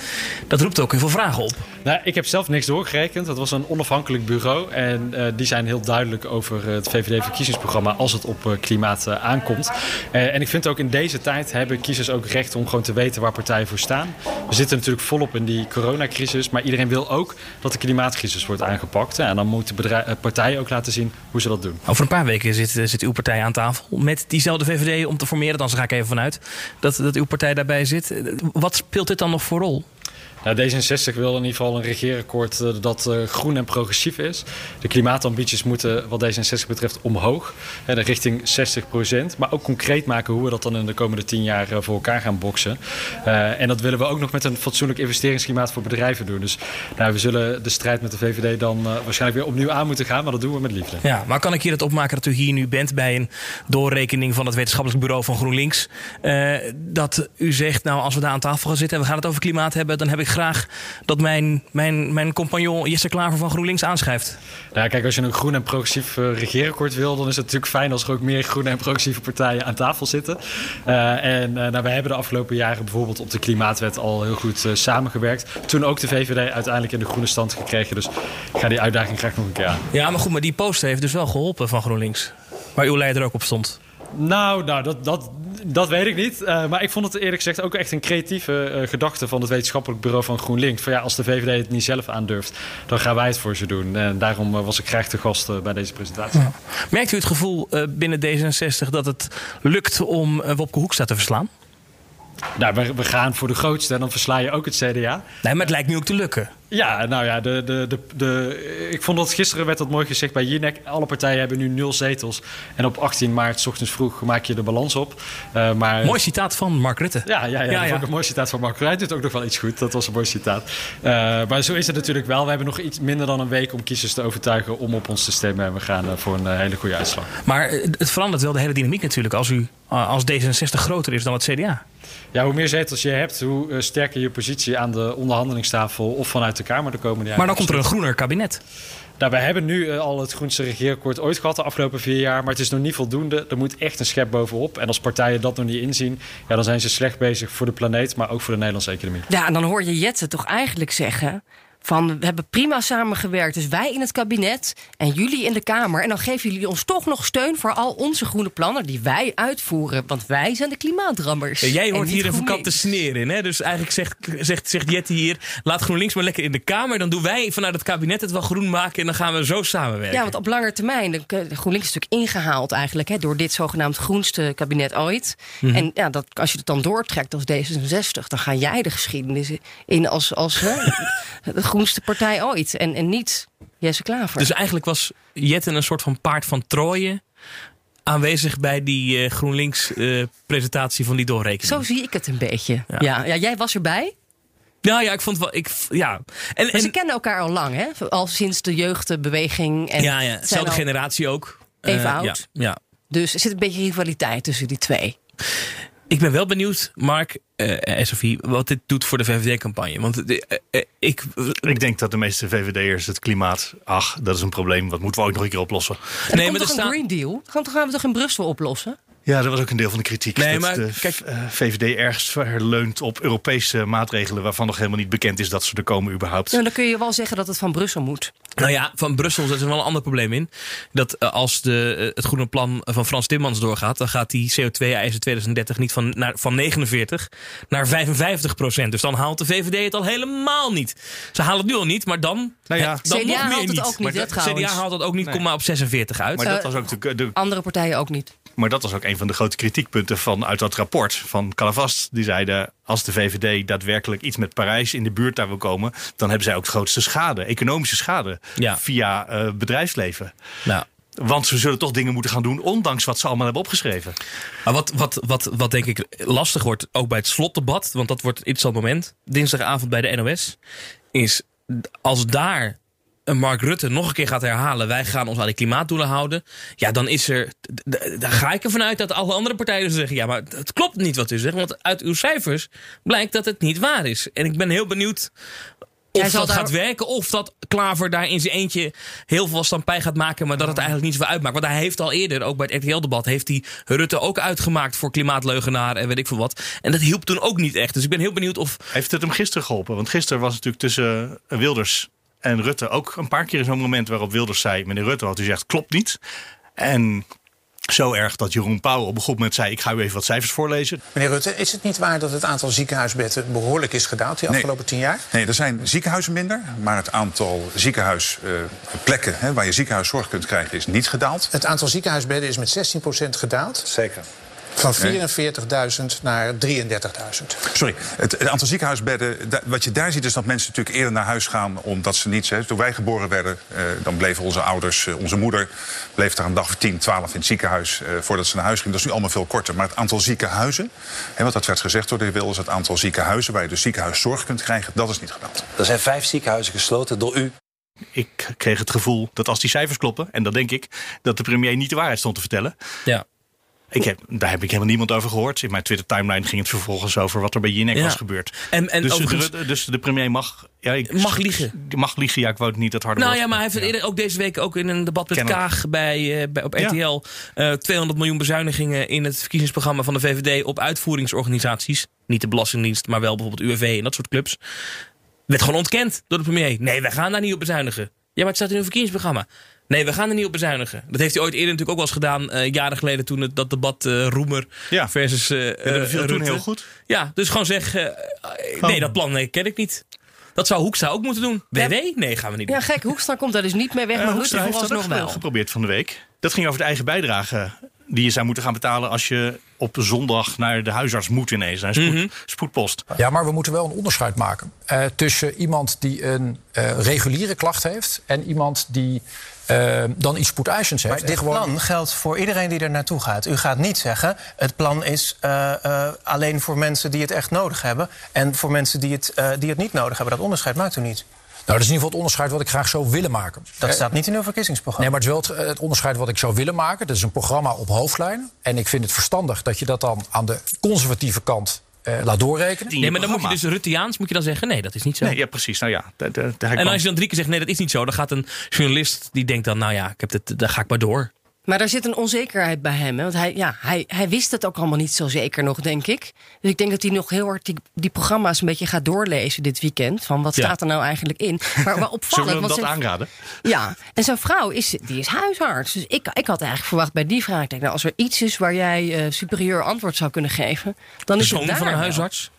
dat roept ook heel veel vragen op. Nou, ik heb zelf niks doorgerekend. Dat was een onafhankelijk bureau. En eh, die zijn heel duidelijk over het VVD-verkiezingsprogramma als het op eh, klimaat eh, aankomt. Eh, en ik vind ook in deze tijd hebben kiezers ook recht om gewoon te weten waar partijen voor staan. We zitten natuurlijk volop in die coronacrisis. Maar iedereen wil ook dat de klimaatcrisis wordt aangepakt. En dan moeten eh, partijen ook laten zien hoe ze dat doen. Over een paar weken zit, eh, zit uw partij aan tafel met diezelfde VVD om te formeren. Dan ga ik even vanuit dat, dat uw partij daarbij zit. Eh, Wat speelt dit dan nog voor rol? Nou, D66 wil in ieder geval een regeerakkoord eh, dat eh, groen en progressief is. De klimaatambities moeten wat D66 betreft omhoog. Hè, richting 60% Maar ook concreet maken hoe we dat dan in de komende 10 jaar eh, voor elkaar gaan boksen. En dat willen we ook nog met een fatsoenlijk investeringsklimaat voor bedrijven doen. Dus nou, we zullen de strijd met de VVD dan waarschijnlijk weer opnieuw aan moeten gaan. Maar dat doen we met liefde. Ja, maar kan ik hier het opmaken dat u hier nu bent bij een doorrekening van het wetenschappelijk bureau van GroenLinks? dat u zegt, nou als we daar aan tafel gaan zitten en we gaan het over klimaat hebben, dan heb ik graag dat mijn, mijn, mijn compagnon Jesse Klaver van GroenLinks aanschrijft. Nou, ja, kijk, als je een groen en progressief regeerakkoord wil, dan is het natuurlijk fijn als er ook meer groene en progressieve partijen aan tafel zitten. Eh, en uh, nou, wij hebben de afgelopen jaren bijvoorbeeld op de klimaatwet al heel goed uh, samengewerkt. Toen ook de VVD uiteindelijk in de groene stand gekregen. Dus ik ga die uitdaging graag nog een keer aan. Ja, maar goed, maar die poster heeft dus wel geholpen van GroenLinks. Waar uw leider ook op stond. Nou, nou dat, dat, dat weet ik niet. Uh, maar ik vond het eerlijk gezegd ook echt een creatieve uh, gedachte van het wetenschappelijk bureau van GroenLinks. Van ja, als de VVD het niet zelf aandurft, dan gaan wij het voor ze doen. En daarom uh, was ik graag te gast bij deze presentatie. Merkt u het gevoel binnen D66 dat het lukt om Wopke Hoekstra te verslaan? Nou, we, we, gaan voor de grootste en dan versla je ook het CDA. Nee, maar het lijkt nu ook te lukken. Ja, nou ja, de, de, de, de, ik vond dat gisteren werd dat mooi gezegd bij Jinek. Alle partijen hebben nu nul zetels. En op 18 maart, s ochtends vroeg, maak je de balans op. Uh, maar... Mooi citaat van Mark Rutte. Ja, ja, ja, ja, een mooi citaat van Mark Rutte. Hij doet ook nog wel iets goed. Dat was een mooi citaat. Uh, maar zo is het natuurlijk wel. We hebben nog iets minder dan een week om kiezers te overtuigen om op ons te stemmen. En we gaan uh, voor een hele goede uitslag. Maar het verandert wel de hele dynamiek natuurlijk als, u, als D66 groter is dan het CDA. Ja, hoe meer zetels je hebt, hoe uh, sterker je positie aan de onderhandelingstafel of vanuit de Kamer de komende jaren. Maar dan komt er een groener kabinet. Nou, wij hebben nu uh, al het groenste regeerakkoord ooit gehad de afgelopen vier jaar. Maar het is nog niet voldoende. Er moet echt een schep bovenop. En als partijen dat nog niet inzien, ja, dan zijn ze slecht bezig voor de planeet, maar ook voor de Nederlandse economie. Ja, en dan hoor je Jette toch eigenlijk zeggen van we hebben prima samengewerkt. Dus wij in het kabinet en jullie in de Kamer. En dan geven jullie ons toch nog steun voor al onze groene plannen die wij uitvoeren. Want wij zijn de klimaatrammers. Ja, jij hoort hier een vakante sneer in. Hè? Dus eigenlijk zegt, zegt, zegt Jette hier: laat GroenLinks maar lekker in de Kamer. Dan doen wij vanuit het kabinet het wel groen maken. En dan gaan we zo samenwerken. Ja, want op lange termijn. De GroenLinks is natuurlijk ingehaald eigenlijk hè, door dit zogenaamd groenste kabinet ooit. Mm -hmm. En ja, dat, als je het dan doortrekt als D66, dan ga jij de geschiedenis in als. als hè, groenste partij ooit. En, en niet Jesse Klaver. Dus eigenlijk was Jette een soort van paard van Troje aanwezig bij die uh, GroenLinks-presentatie uh, van die doorrekening. Zo zie ik het een beetje. Ja, ja, ja jij was erbij. Nou ja, ik vond wel. Ik, ja. En, maar ze kennen elkaar al lang, hè? Al sinds de jeugdbeweging. En ja, ja. Dezelfde generatie ook. Even uh, Ja, oud. ja. Dus er zit een beetje rivaliteit tussen die twee. Ik ben wel benieuwd, Mark uh, en Sophie, wat dit doet voor de VVD-campagne. Want uh, uh, ik... ik denk dat de meeste VVD'ers het klimaat... ach, dat is een probleem, wat moeten we ook nog een keer oplossen. En nee, maar er toch een Green Deal? Gaan we, gaan we toch in Brussel oplossen? Ja, dat was ook een deel van de kritiek. Nee, dat maar de kijk, uh, VVD ergens verleunt op Europese maatregelen... waarvan nog helemaal niet bekend is dat ze er komen überhaupt. Ja, dan kun je wel zeggen dat het van Brussel moet. Nou ja, van Brussel zit er wel een ander probleem in. Dat uh, als de, uh, het groene plan van Frans Timmermans doorgaat... dan gaat die CO2-eisen 2030 niet van, naar, van 49 naar 55 procent. Dus dan haalt de VVD het al helemaal niet. Ze halen het nu al niet, maar dan, nou ja, dan CDA nog meer het niet. ook niet, maar hè, CDA haalt het ook niet, Nee. kom maar op 46 uit. Maar dat was ook de, de, Andere partijen ook niet. Maar dat was ook een van de grote kritiekpunten van, uit dat rapport van Calavast. Die zeiden, als de VVD daadwerkelijk iets met Parijs in de buurt daar wil komen... dan hebben zij ook de grootste schade, economische schade, Ja. via uh, bedrijfsleven. Nou, Want ze zullen toch dingen moeten gaan doen, ondanks wat ze allemaal hebben opgeschreven. Maar wat, wat, wat, wat denk ik lastig wordt, ook bij het slotdebat, want dat wordt een interessant moment, dinsdagavond bij de NOS, is als daar Mark Rutte nog een keer gaat herhalen, wij gaan ons aan de klimaatdoelen houden, ja, dan is er, d- d- dan ga ik ervan uit dat alle andere partijen dus zeggen, ja, maar het klopt niet wat u zegt, want uit uw cijfers blijkt dat het niet waar is. En ik ben heel benieuwd of dat daar- gaat werken, of dat Klaver daar in zijn eentje heel veel stampij gaat maken, maar dat het eigenlijk niet zoveel uitmaakt. Want hij heeft al eerder, ook bij het RTL-debat, heeft hij Rutte ook uitgemaakt voor klimaatleugenaar en weet ik veel wat. En dat hielp toen ook niet echt. Dus ik ben heel benieuwd of. Heeft het hem gisteren geholpen? Want gisteren was het natuurlijk tussen eh, Wilders en Rutte ook een paar keer zo'n moment waarop Wilders zei: meneer Rutte, wat u zegt klopt niet. En zo erg dat Jeroen Pauw op een goed moment zei: ik ga u even wat cijfers voorlezen. Meneer Rutte, is het niet waar dat het aantal ziekenhuisbedden behoorlijk is gedaald die Nee. afgelopen tien jaar? Nee, er zijn ziekenhuizen minder, maar het aantal ziekenhuisplekken hè, waar je ziekenhuiszorg kunt krijgen is niet gedaald. Het aantal ziekenhuisbedden is met 16% gedaald. Zeker. Van Nee. 44.000 naar 33.000. Sorry, het, het aantal ziekenhuisbedden, da- wat je daar ziet is dat mensen natuurlijk eerder naar huis gaan omdat ze niets. Hè. Toen wij geboren werden, eh, dan bleven onze ouders, eh, onze moeder, bleef daar een dag of 10, 12 in het ziekenhuis eh, voordat ze naar huis ging. Dat is nu allemaal veel korter. Maar het aantal ziekenhuizen, hè, want dat werd gezegd door de heer Wilders, het aantal ziekenhuizen waar je dus ziekenhuiszorg kunt krijgen, dat is niet gedaald. Er zijn vijf ziekenhuizen gesloten door u. Ik kreeg het gevoel dat als die cijfers kloppen, en dat denk ik, dat de premier niet de waarheid stond te vertellen. Ja. Ik heb, daar heb ik helemaal niemand over gehoord. In mijn Twitter-timeline ging het vervolgens over wat er bij Jinek Ja. was gebeurd. En, en dus, de, dus de premier mag... Ja, ik, Mag liegen. Mag liegen, ja, ik wou het niet dat harde Nou woord ja, maar hij heeft ook deze week ook in een debat met Kennelijk. Kaag bij, eh, bij, op Ja. RTL. eh 200 miljoen bezuinigingen in het verkiezingsprogramma van de VVD op uitvoeringsorganisaties. Niet de Belastingdienst, maar wel bijvoorbeeld UWV en dat soort clubs. Werd gewoon ontkend door de premier. Nee, wij gaan daar niet op bezuinigen. Ja, maar het staat in uw verkiezingsprogramma. Nee, we gaan er niet op bezuinigen. Dat heeft hij ooit eerder natuurlijk ook wel eens gedaan. eh, jaren geleden toen het, dat debat eh, Roemer Ja. versus eh Ja, dat viel toen Rutte. heel goed. Ja, dus gewoon zeggen... eh, nee, dat plan nee, ken ik niet. Dat zou Hoekstra ook moeten doen. WW? Nee, gaan we niet doen. Ja, gek. Hoekstra komt daar dus niet mee weg, maar Rutte Hoekstra heeft dat ook wel. geprobeerd van de week. Dat ging over de eigen bijdrage die je zou moeten gaan betalen als je op zondag naar de huisarts moet ineens, naar een spoed, Mhm. spoedpost. Ja, maar we moeten wel een onderscheid maken eh, tussen iemand die een eh, reguliere klacht heeft en iemand die eh, dan iets spoedeisends heeft. Maar dit gewoon- plan geldt voor iedereen die er naartoe gaat. U gaat niet zeggen, het plan is eh, eh, alleen voor mensen die het echt nodig hebben... en voor mensen die het, eh, die het niet nodig hebben. Dat onderscheid maakt u niet. Nou, dat is in ieder geval het onderscheid wat ik graag zou willen maken. Dat staat niet in uw verkiezingsprogramma. Nee, maar het is wel het, het onderscheid wat ik zou willen maken. Dat is een programma op hoofdlijnen. En ik vind het verstandig dat je dat dan aan de conservatieve kant eh, laat doorrekenen. Nee, maar dan moet je dus Rutteaans moet je dan zeggen: nee, dat is niet zo. Nee, ja, precies. Nou ja, en als je dan drie keer zegt: nee, dat is niet zo, dan gaat een journalist die denkt dan: nou ja, ik heb het, daar ga ik maar door. Maar daar zit een onzekerheid bij hem. Hè? Want hij, ja, hij, hij wist het ook allemaal niet zo zeker nog, denk ik. Dus ik denk dat hij nog heel hard die, die programma's een beetje gaat doorlezen dit weekend. Van wat Ja. staat er nou eigenlijk in? Maar, maar opvallend. Zullen we hem dat zijn- aanraden? Ja, en zijn vrouw is, die is huisarts. Dus ik, ik had eigenlijk verwacht bij die vraag... Ik denk, nou, als er iets is waar jij eh, superieur antwoord zou kunnen geven... dan De is het zoon daar van een wel. huisarts?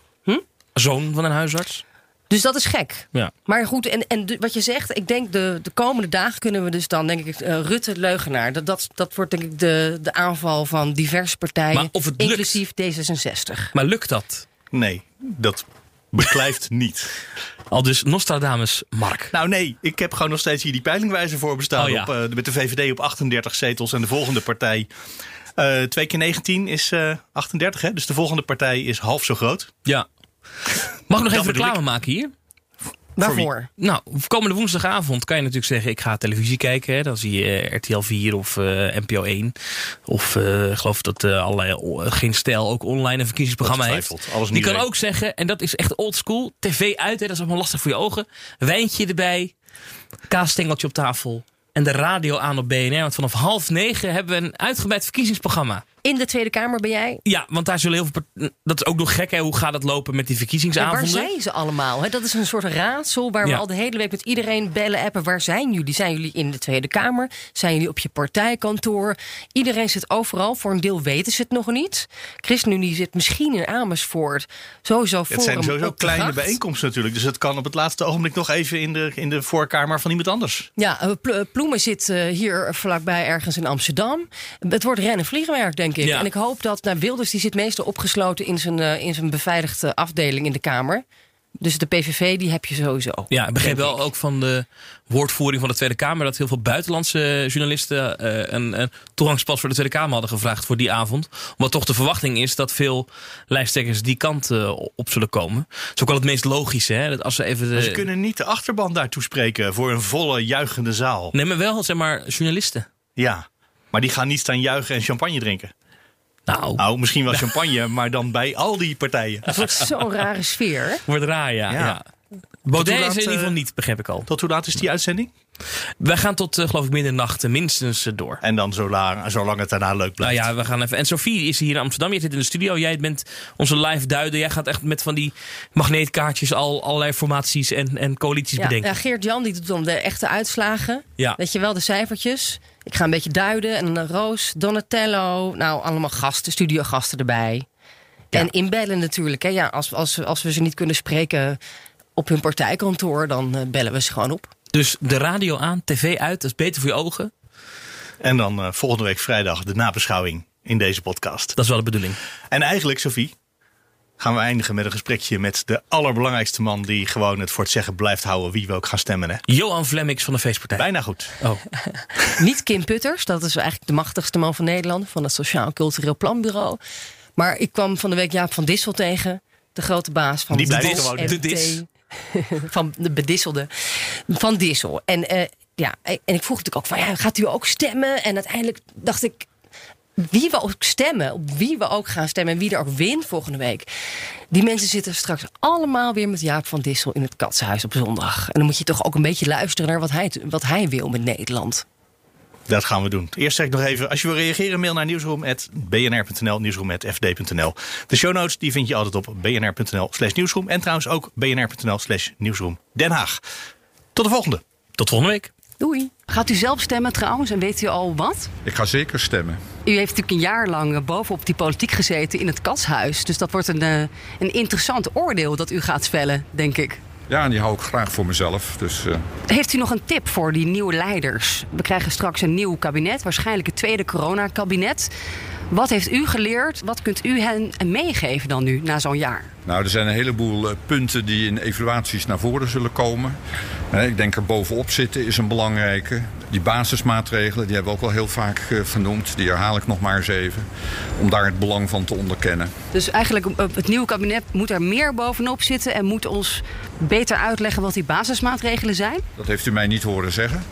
Zoon van een huisarts? Dus dat is gek. Ja. Maar goed, en, en wat je zegt, ik denk de, de komende dagen kunnen we dus dan, denk ik, eh, Rutte leugenaar. Dat, dat, dat wordt denk ik de, de aanval van diverse partijen, Maar of het lukt- inclusief D66. Maar lukt dat? Nee, dat beklijft niet. Al dus Nostradamus Mark. Nou nee, ik heb gewoon nog steeds hier die peilingwijzer voor bestaan. Oh ja. op, eh, met de VVD op 38 zetels en de volgende partij... eh twee keer 19 is eh 38, hè? Dus de volgende partij is half zo groot. Ja. Mag ik nog Dat even reclame ik. maken hier? Waarvoor? Nou, komende woensdagavond kan je natuurlijk zeggen... ik ga televisie kijken. Hè. Dan zie je eh, RTL 4 of eh, NPO 1. Of eh, ik geloof dat allerlei, geen stijl ook online een verkiezingsprogramma heeft. Alles Die kan ook zeggen, en dat is echt old school... tv uit, hè, dat is allemaal lastig voor je ogen. Wijntje erbij, kaasstengeltje op tafel... en de radio aan op BNR. Want vanaf half negen hebben we een uitgebreid verkiezingsprogramma. In de Tweede Kamer ben jij. Ja, want daar zullen heel veel... part- Dat is ook nog gek, hè? Hoe gaat het lopen met die Ja, verkiezingsavonden? waar zijn ze allemaal? Hè? Dat is een soort raadsel waar Ja. we al de hele week met iedereen bellen, appen. Waar zijn jullie? Zijn jullie in de Tweede Kamer? Zijn jullie op je partijkantoor? Iedereen zit overal. Voor een deel weten ze het nog niet. ChristenUnie zit misschien in Amersfoort. Sowieso Het zijn sowieso kleine bijeenkomsten natuurlijk. Dus het kan op het laatste ogenblik nog even in de, in de voorkamer van iemand anders. Ja, eh, Pl- Ploemen zit eh, hier vlakbij ergens in Amsterdam. Het wordt rennen vliegenwerk, denk ik. Ja. En ik hoop dat nou, Wilders die zit meestal opgesloten in zijn, eh, in zijn beveiligde afdeling in de Kamer. Dus de PVV die heb je sowieso. Ja, ik begreep wel ook van de woordvoering van de Tweede Kamer... dat heel veel buitenlandse journalisten eh, een, een toegangspas voor de Tweede Kamer hadden gevraagd voor die avond. Omdat toch de verwachting is dat veel lijsttrekkers die kant eh, op zullen komen. Dat is ook wel het meest logische. Hè? Dat als ze even de... Maar ze kunnen niet de achterban daartoe spreken voor een volle juichende zaal. Nee, maar wel zeg maar journalisten. Ja, maar die gaan niet staan juichen en champagne drinken. Nou, misschien wel champagne, maar dan bij al die partijen. Het wordt zo'n rare sfeer. Wordt raar, ja. Ja. ja. Tot Baudet hoe is laat, in ieder geval eh, niet, begrijp ik al. Tot hoe laat is die uitzending? Wij gaan tot, eh, geloof ik, middernacht eh, minstens door. En dan zolang, zolang het daarna leuk Nou blijft. ja, we gaan even. En Sophie is hier in Amsterdam. Jij zit in de studio. Jij bent onze live duider. Jij gaat echt met van die magneetkaartjes al allerlei formaties en, en coalities Ja, bedenken. ja, Geert Jan die doet dan de echte uitslagen. Ja. Weet je wel, de cijfertjes. Ik ga een beetje duiden. En dan Roos, Donatello. Nou, allemaal gasten, studiogasten erbij. En inbellen natuurlijk. Hè. Ja, als, als, als we ze niet kunnen spreken op hun partijkantoor... dan eh, bellen we ze gewoon op. Dus de radio aan, tv uit. Dat is beter voor je ogen. En dan eh, volgende week vrijdag de nabeschouwing in deze podcast. Dat is wel de bedoeling. En eigenlijk, Sophie, gaan we eindigen met een gesprekje met de allerbelangrijkste man die gewoon het voor het zeggen blijft houden wie we ook gaan stemmen. Hè? Johan Flemmix van de Feestpartij. Bijna goed. Oh. Niet Kim Putters, dat is eigenlijk de machtigste man van Nederland... van het Sociaal Cultureel Planbureau. Maar ik kwam van de week Jaap van Dissel tegen... de grote baas van Die het blijft DIS gewoon MT. de Dis. van de bedisselde van Dissel. En, eh, ja, en ik vroeg natuurlijk ook van, ja, gaat u ook stemmen? En uiteindelijk dacht ik, wie we ook stemmen, op wie we ook gaan stemmen... en wie er ook wint volgende week... die mensen zitten straks allemaal weer met Jaap van Dissel... in het Katshuis op zondag. En dan moet je toch ook een beetje luisteren naar wat hij, wat hij wil met Nederland. Dat gaan we doen. Eerst zeg ik nog even, als je wil reageren, mail naar nieuwsroom.bnr.nl, nieuwsroom.fd.nl. De show notes die vind je altijd op bnr.nl slash nieuwsroom. En trouwens ook bnr.nl slash nieuwsroom Den Haag. Tot de volgende. Tot volgende week. Doei. Gaat u zelf stemmen trouwens en weet u al wat? Ik ga zeker stemmen. U heeft natuurlijk een jaar lang eh, bovenop die politiek gezeten in het katshuis. Dus dat wordt een, eh, een interessant oordeel dat u gaat vellen, denk ik. Ja, en die hou ik graag voor mezelf. Dus, uh... Heeft u nog een tip voor die nieuwe leiders? We krijgen straks een nieuw kabinet, waarschijnlijk het tweede coronakabinet. Wat heeft u geleerd? Wat kunt u hen meegeven dan nu, na zo'n jaar? Nou, er zijn een heleboel uh, punten die in evaluaties naar voren zullen komen. Uh, ik denk er bovenop zitten is een belangrijke. Die basismaatregelen, die hebben we ook wel heel vaak uh, vernoemd. Die herhaal ik nog maar eens even. Om daar het belang van te onderkennen. Dus eigenlijk het nieuwe kabinet moet er meer bovenop zitten... en moet ons beter uitleggen wat die basismaatregelen zijn? Dat heeft u mij niet horen zeggen.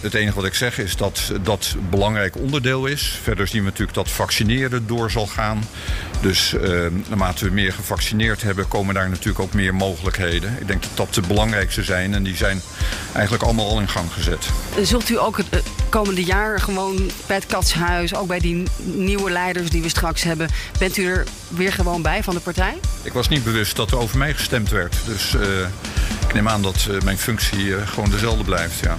het enige wat ik zeg is dat dat een belangrijk onderdeel is. Verder zien we natuurlijk dat vaccineren door zal gaan. Dus naarmate we meer gevaccineerd hebben, komen daar natuurlijk ook meer mogelijkheden. Ik denk dat dat de belangrijkste zijn en die zijn eigenlijk allemaal al in gang gezet. Zult u ook het komende jaar gewoon bij het Katshuis, ook bij die nieuwe leiders die we straks hebben, bent u er weer gewoon bij van de partij? Ik was niet bewust dat er over mij gestemd werd. Dus uh, ik neem aan dat uh, mijn functie gewoon dezelfde blijft. Ja.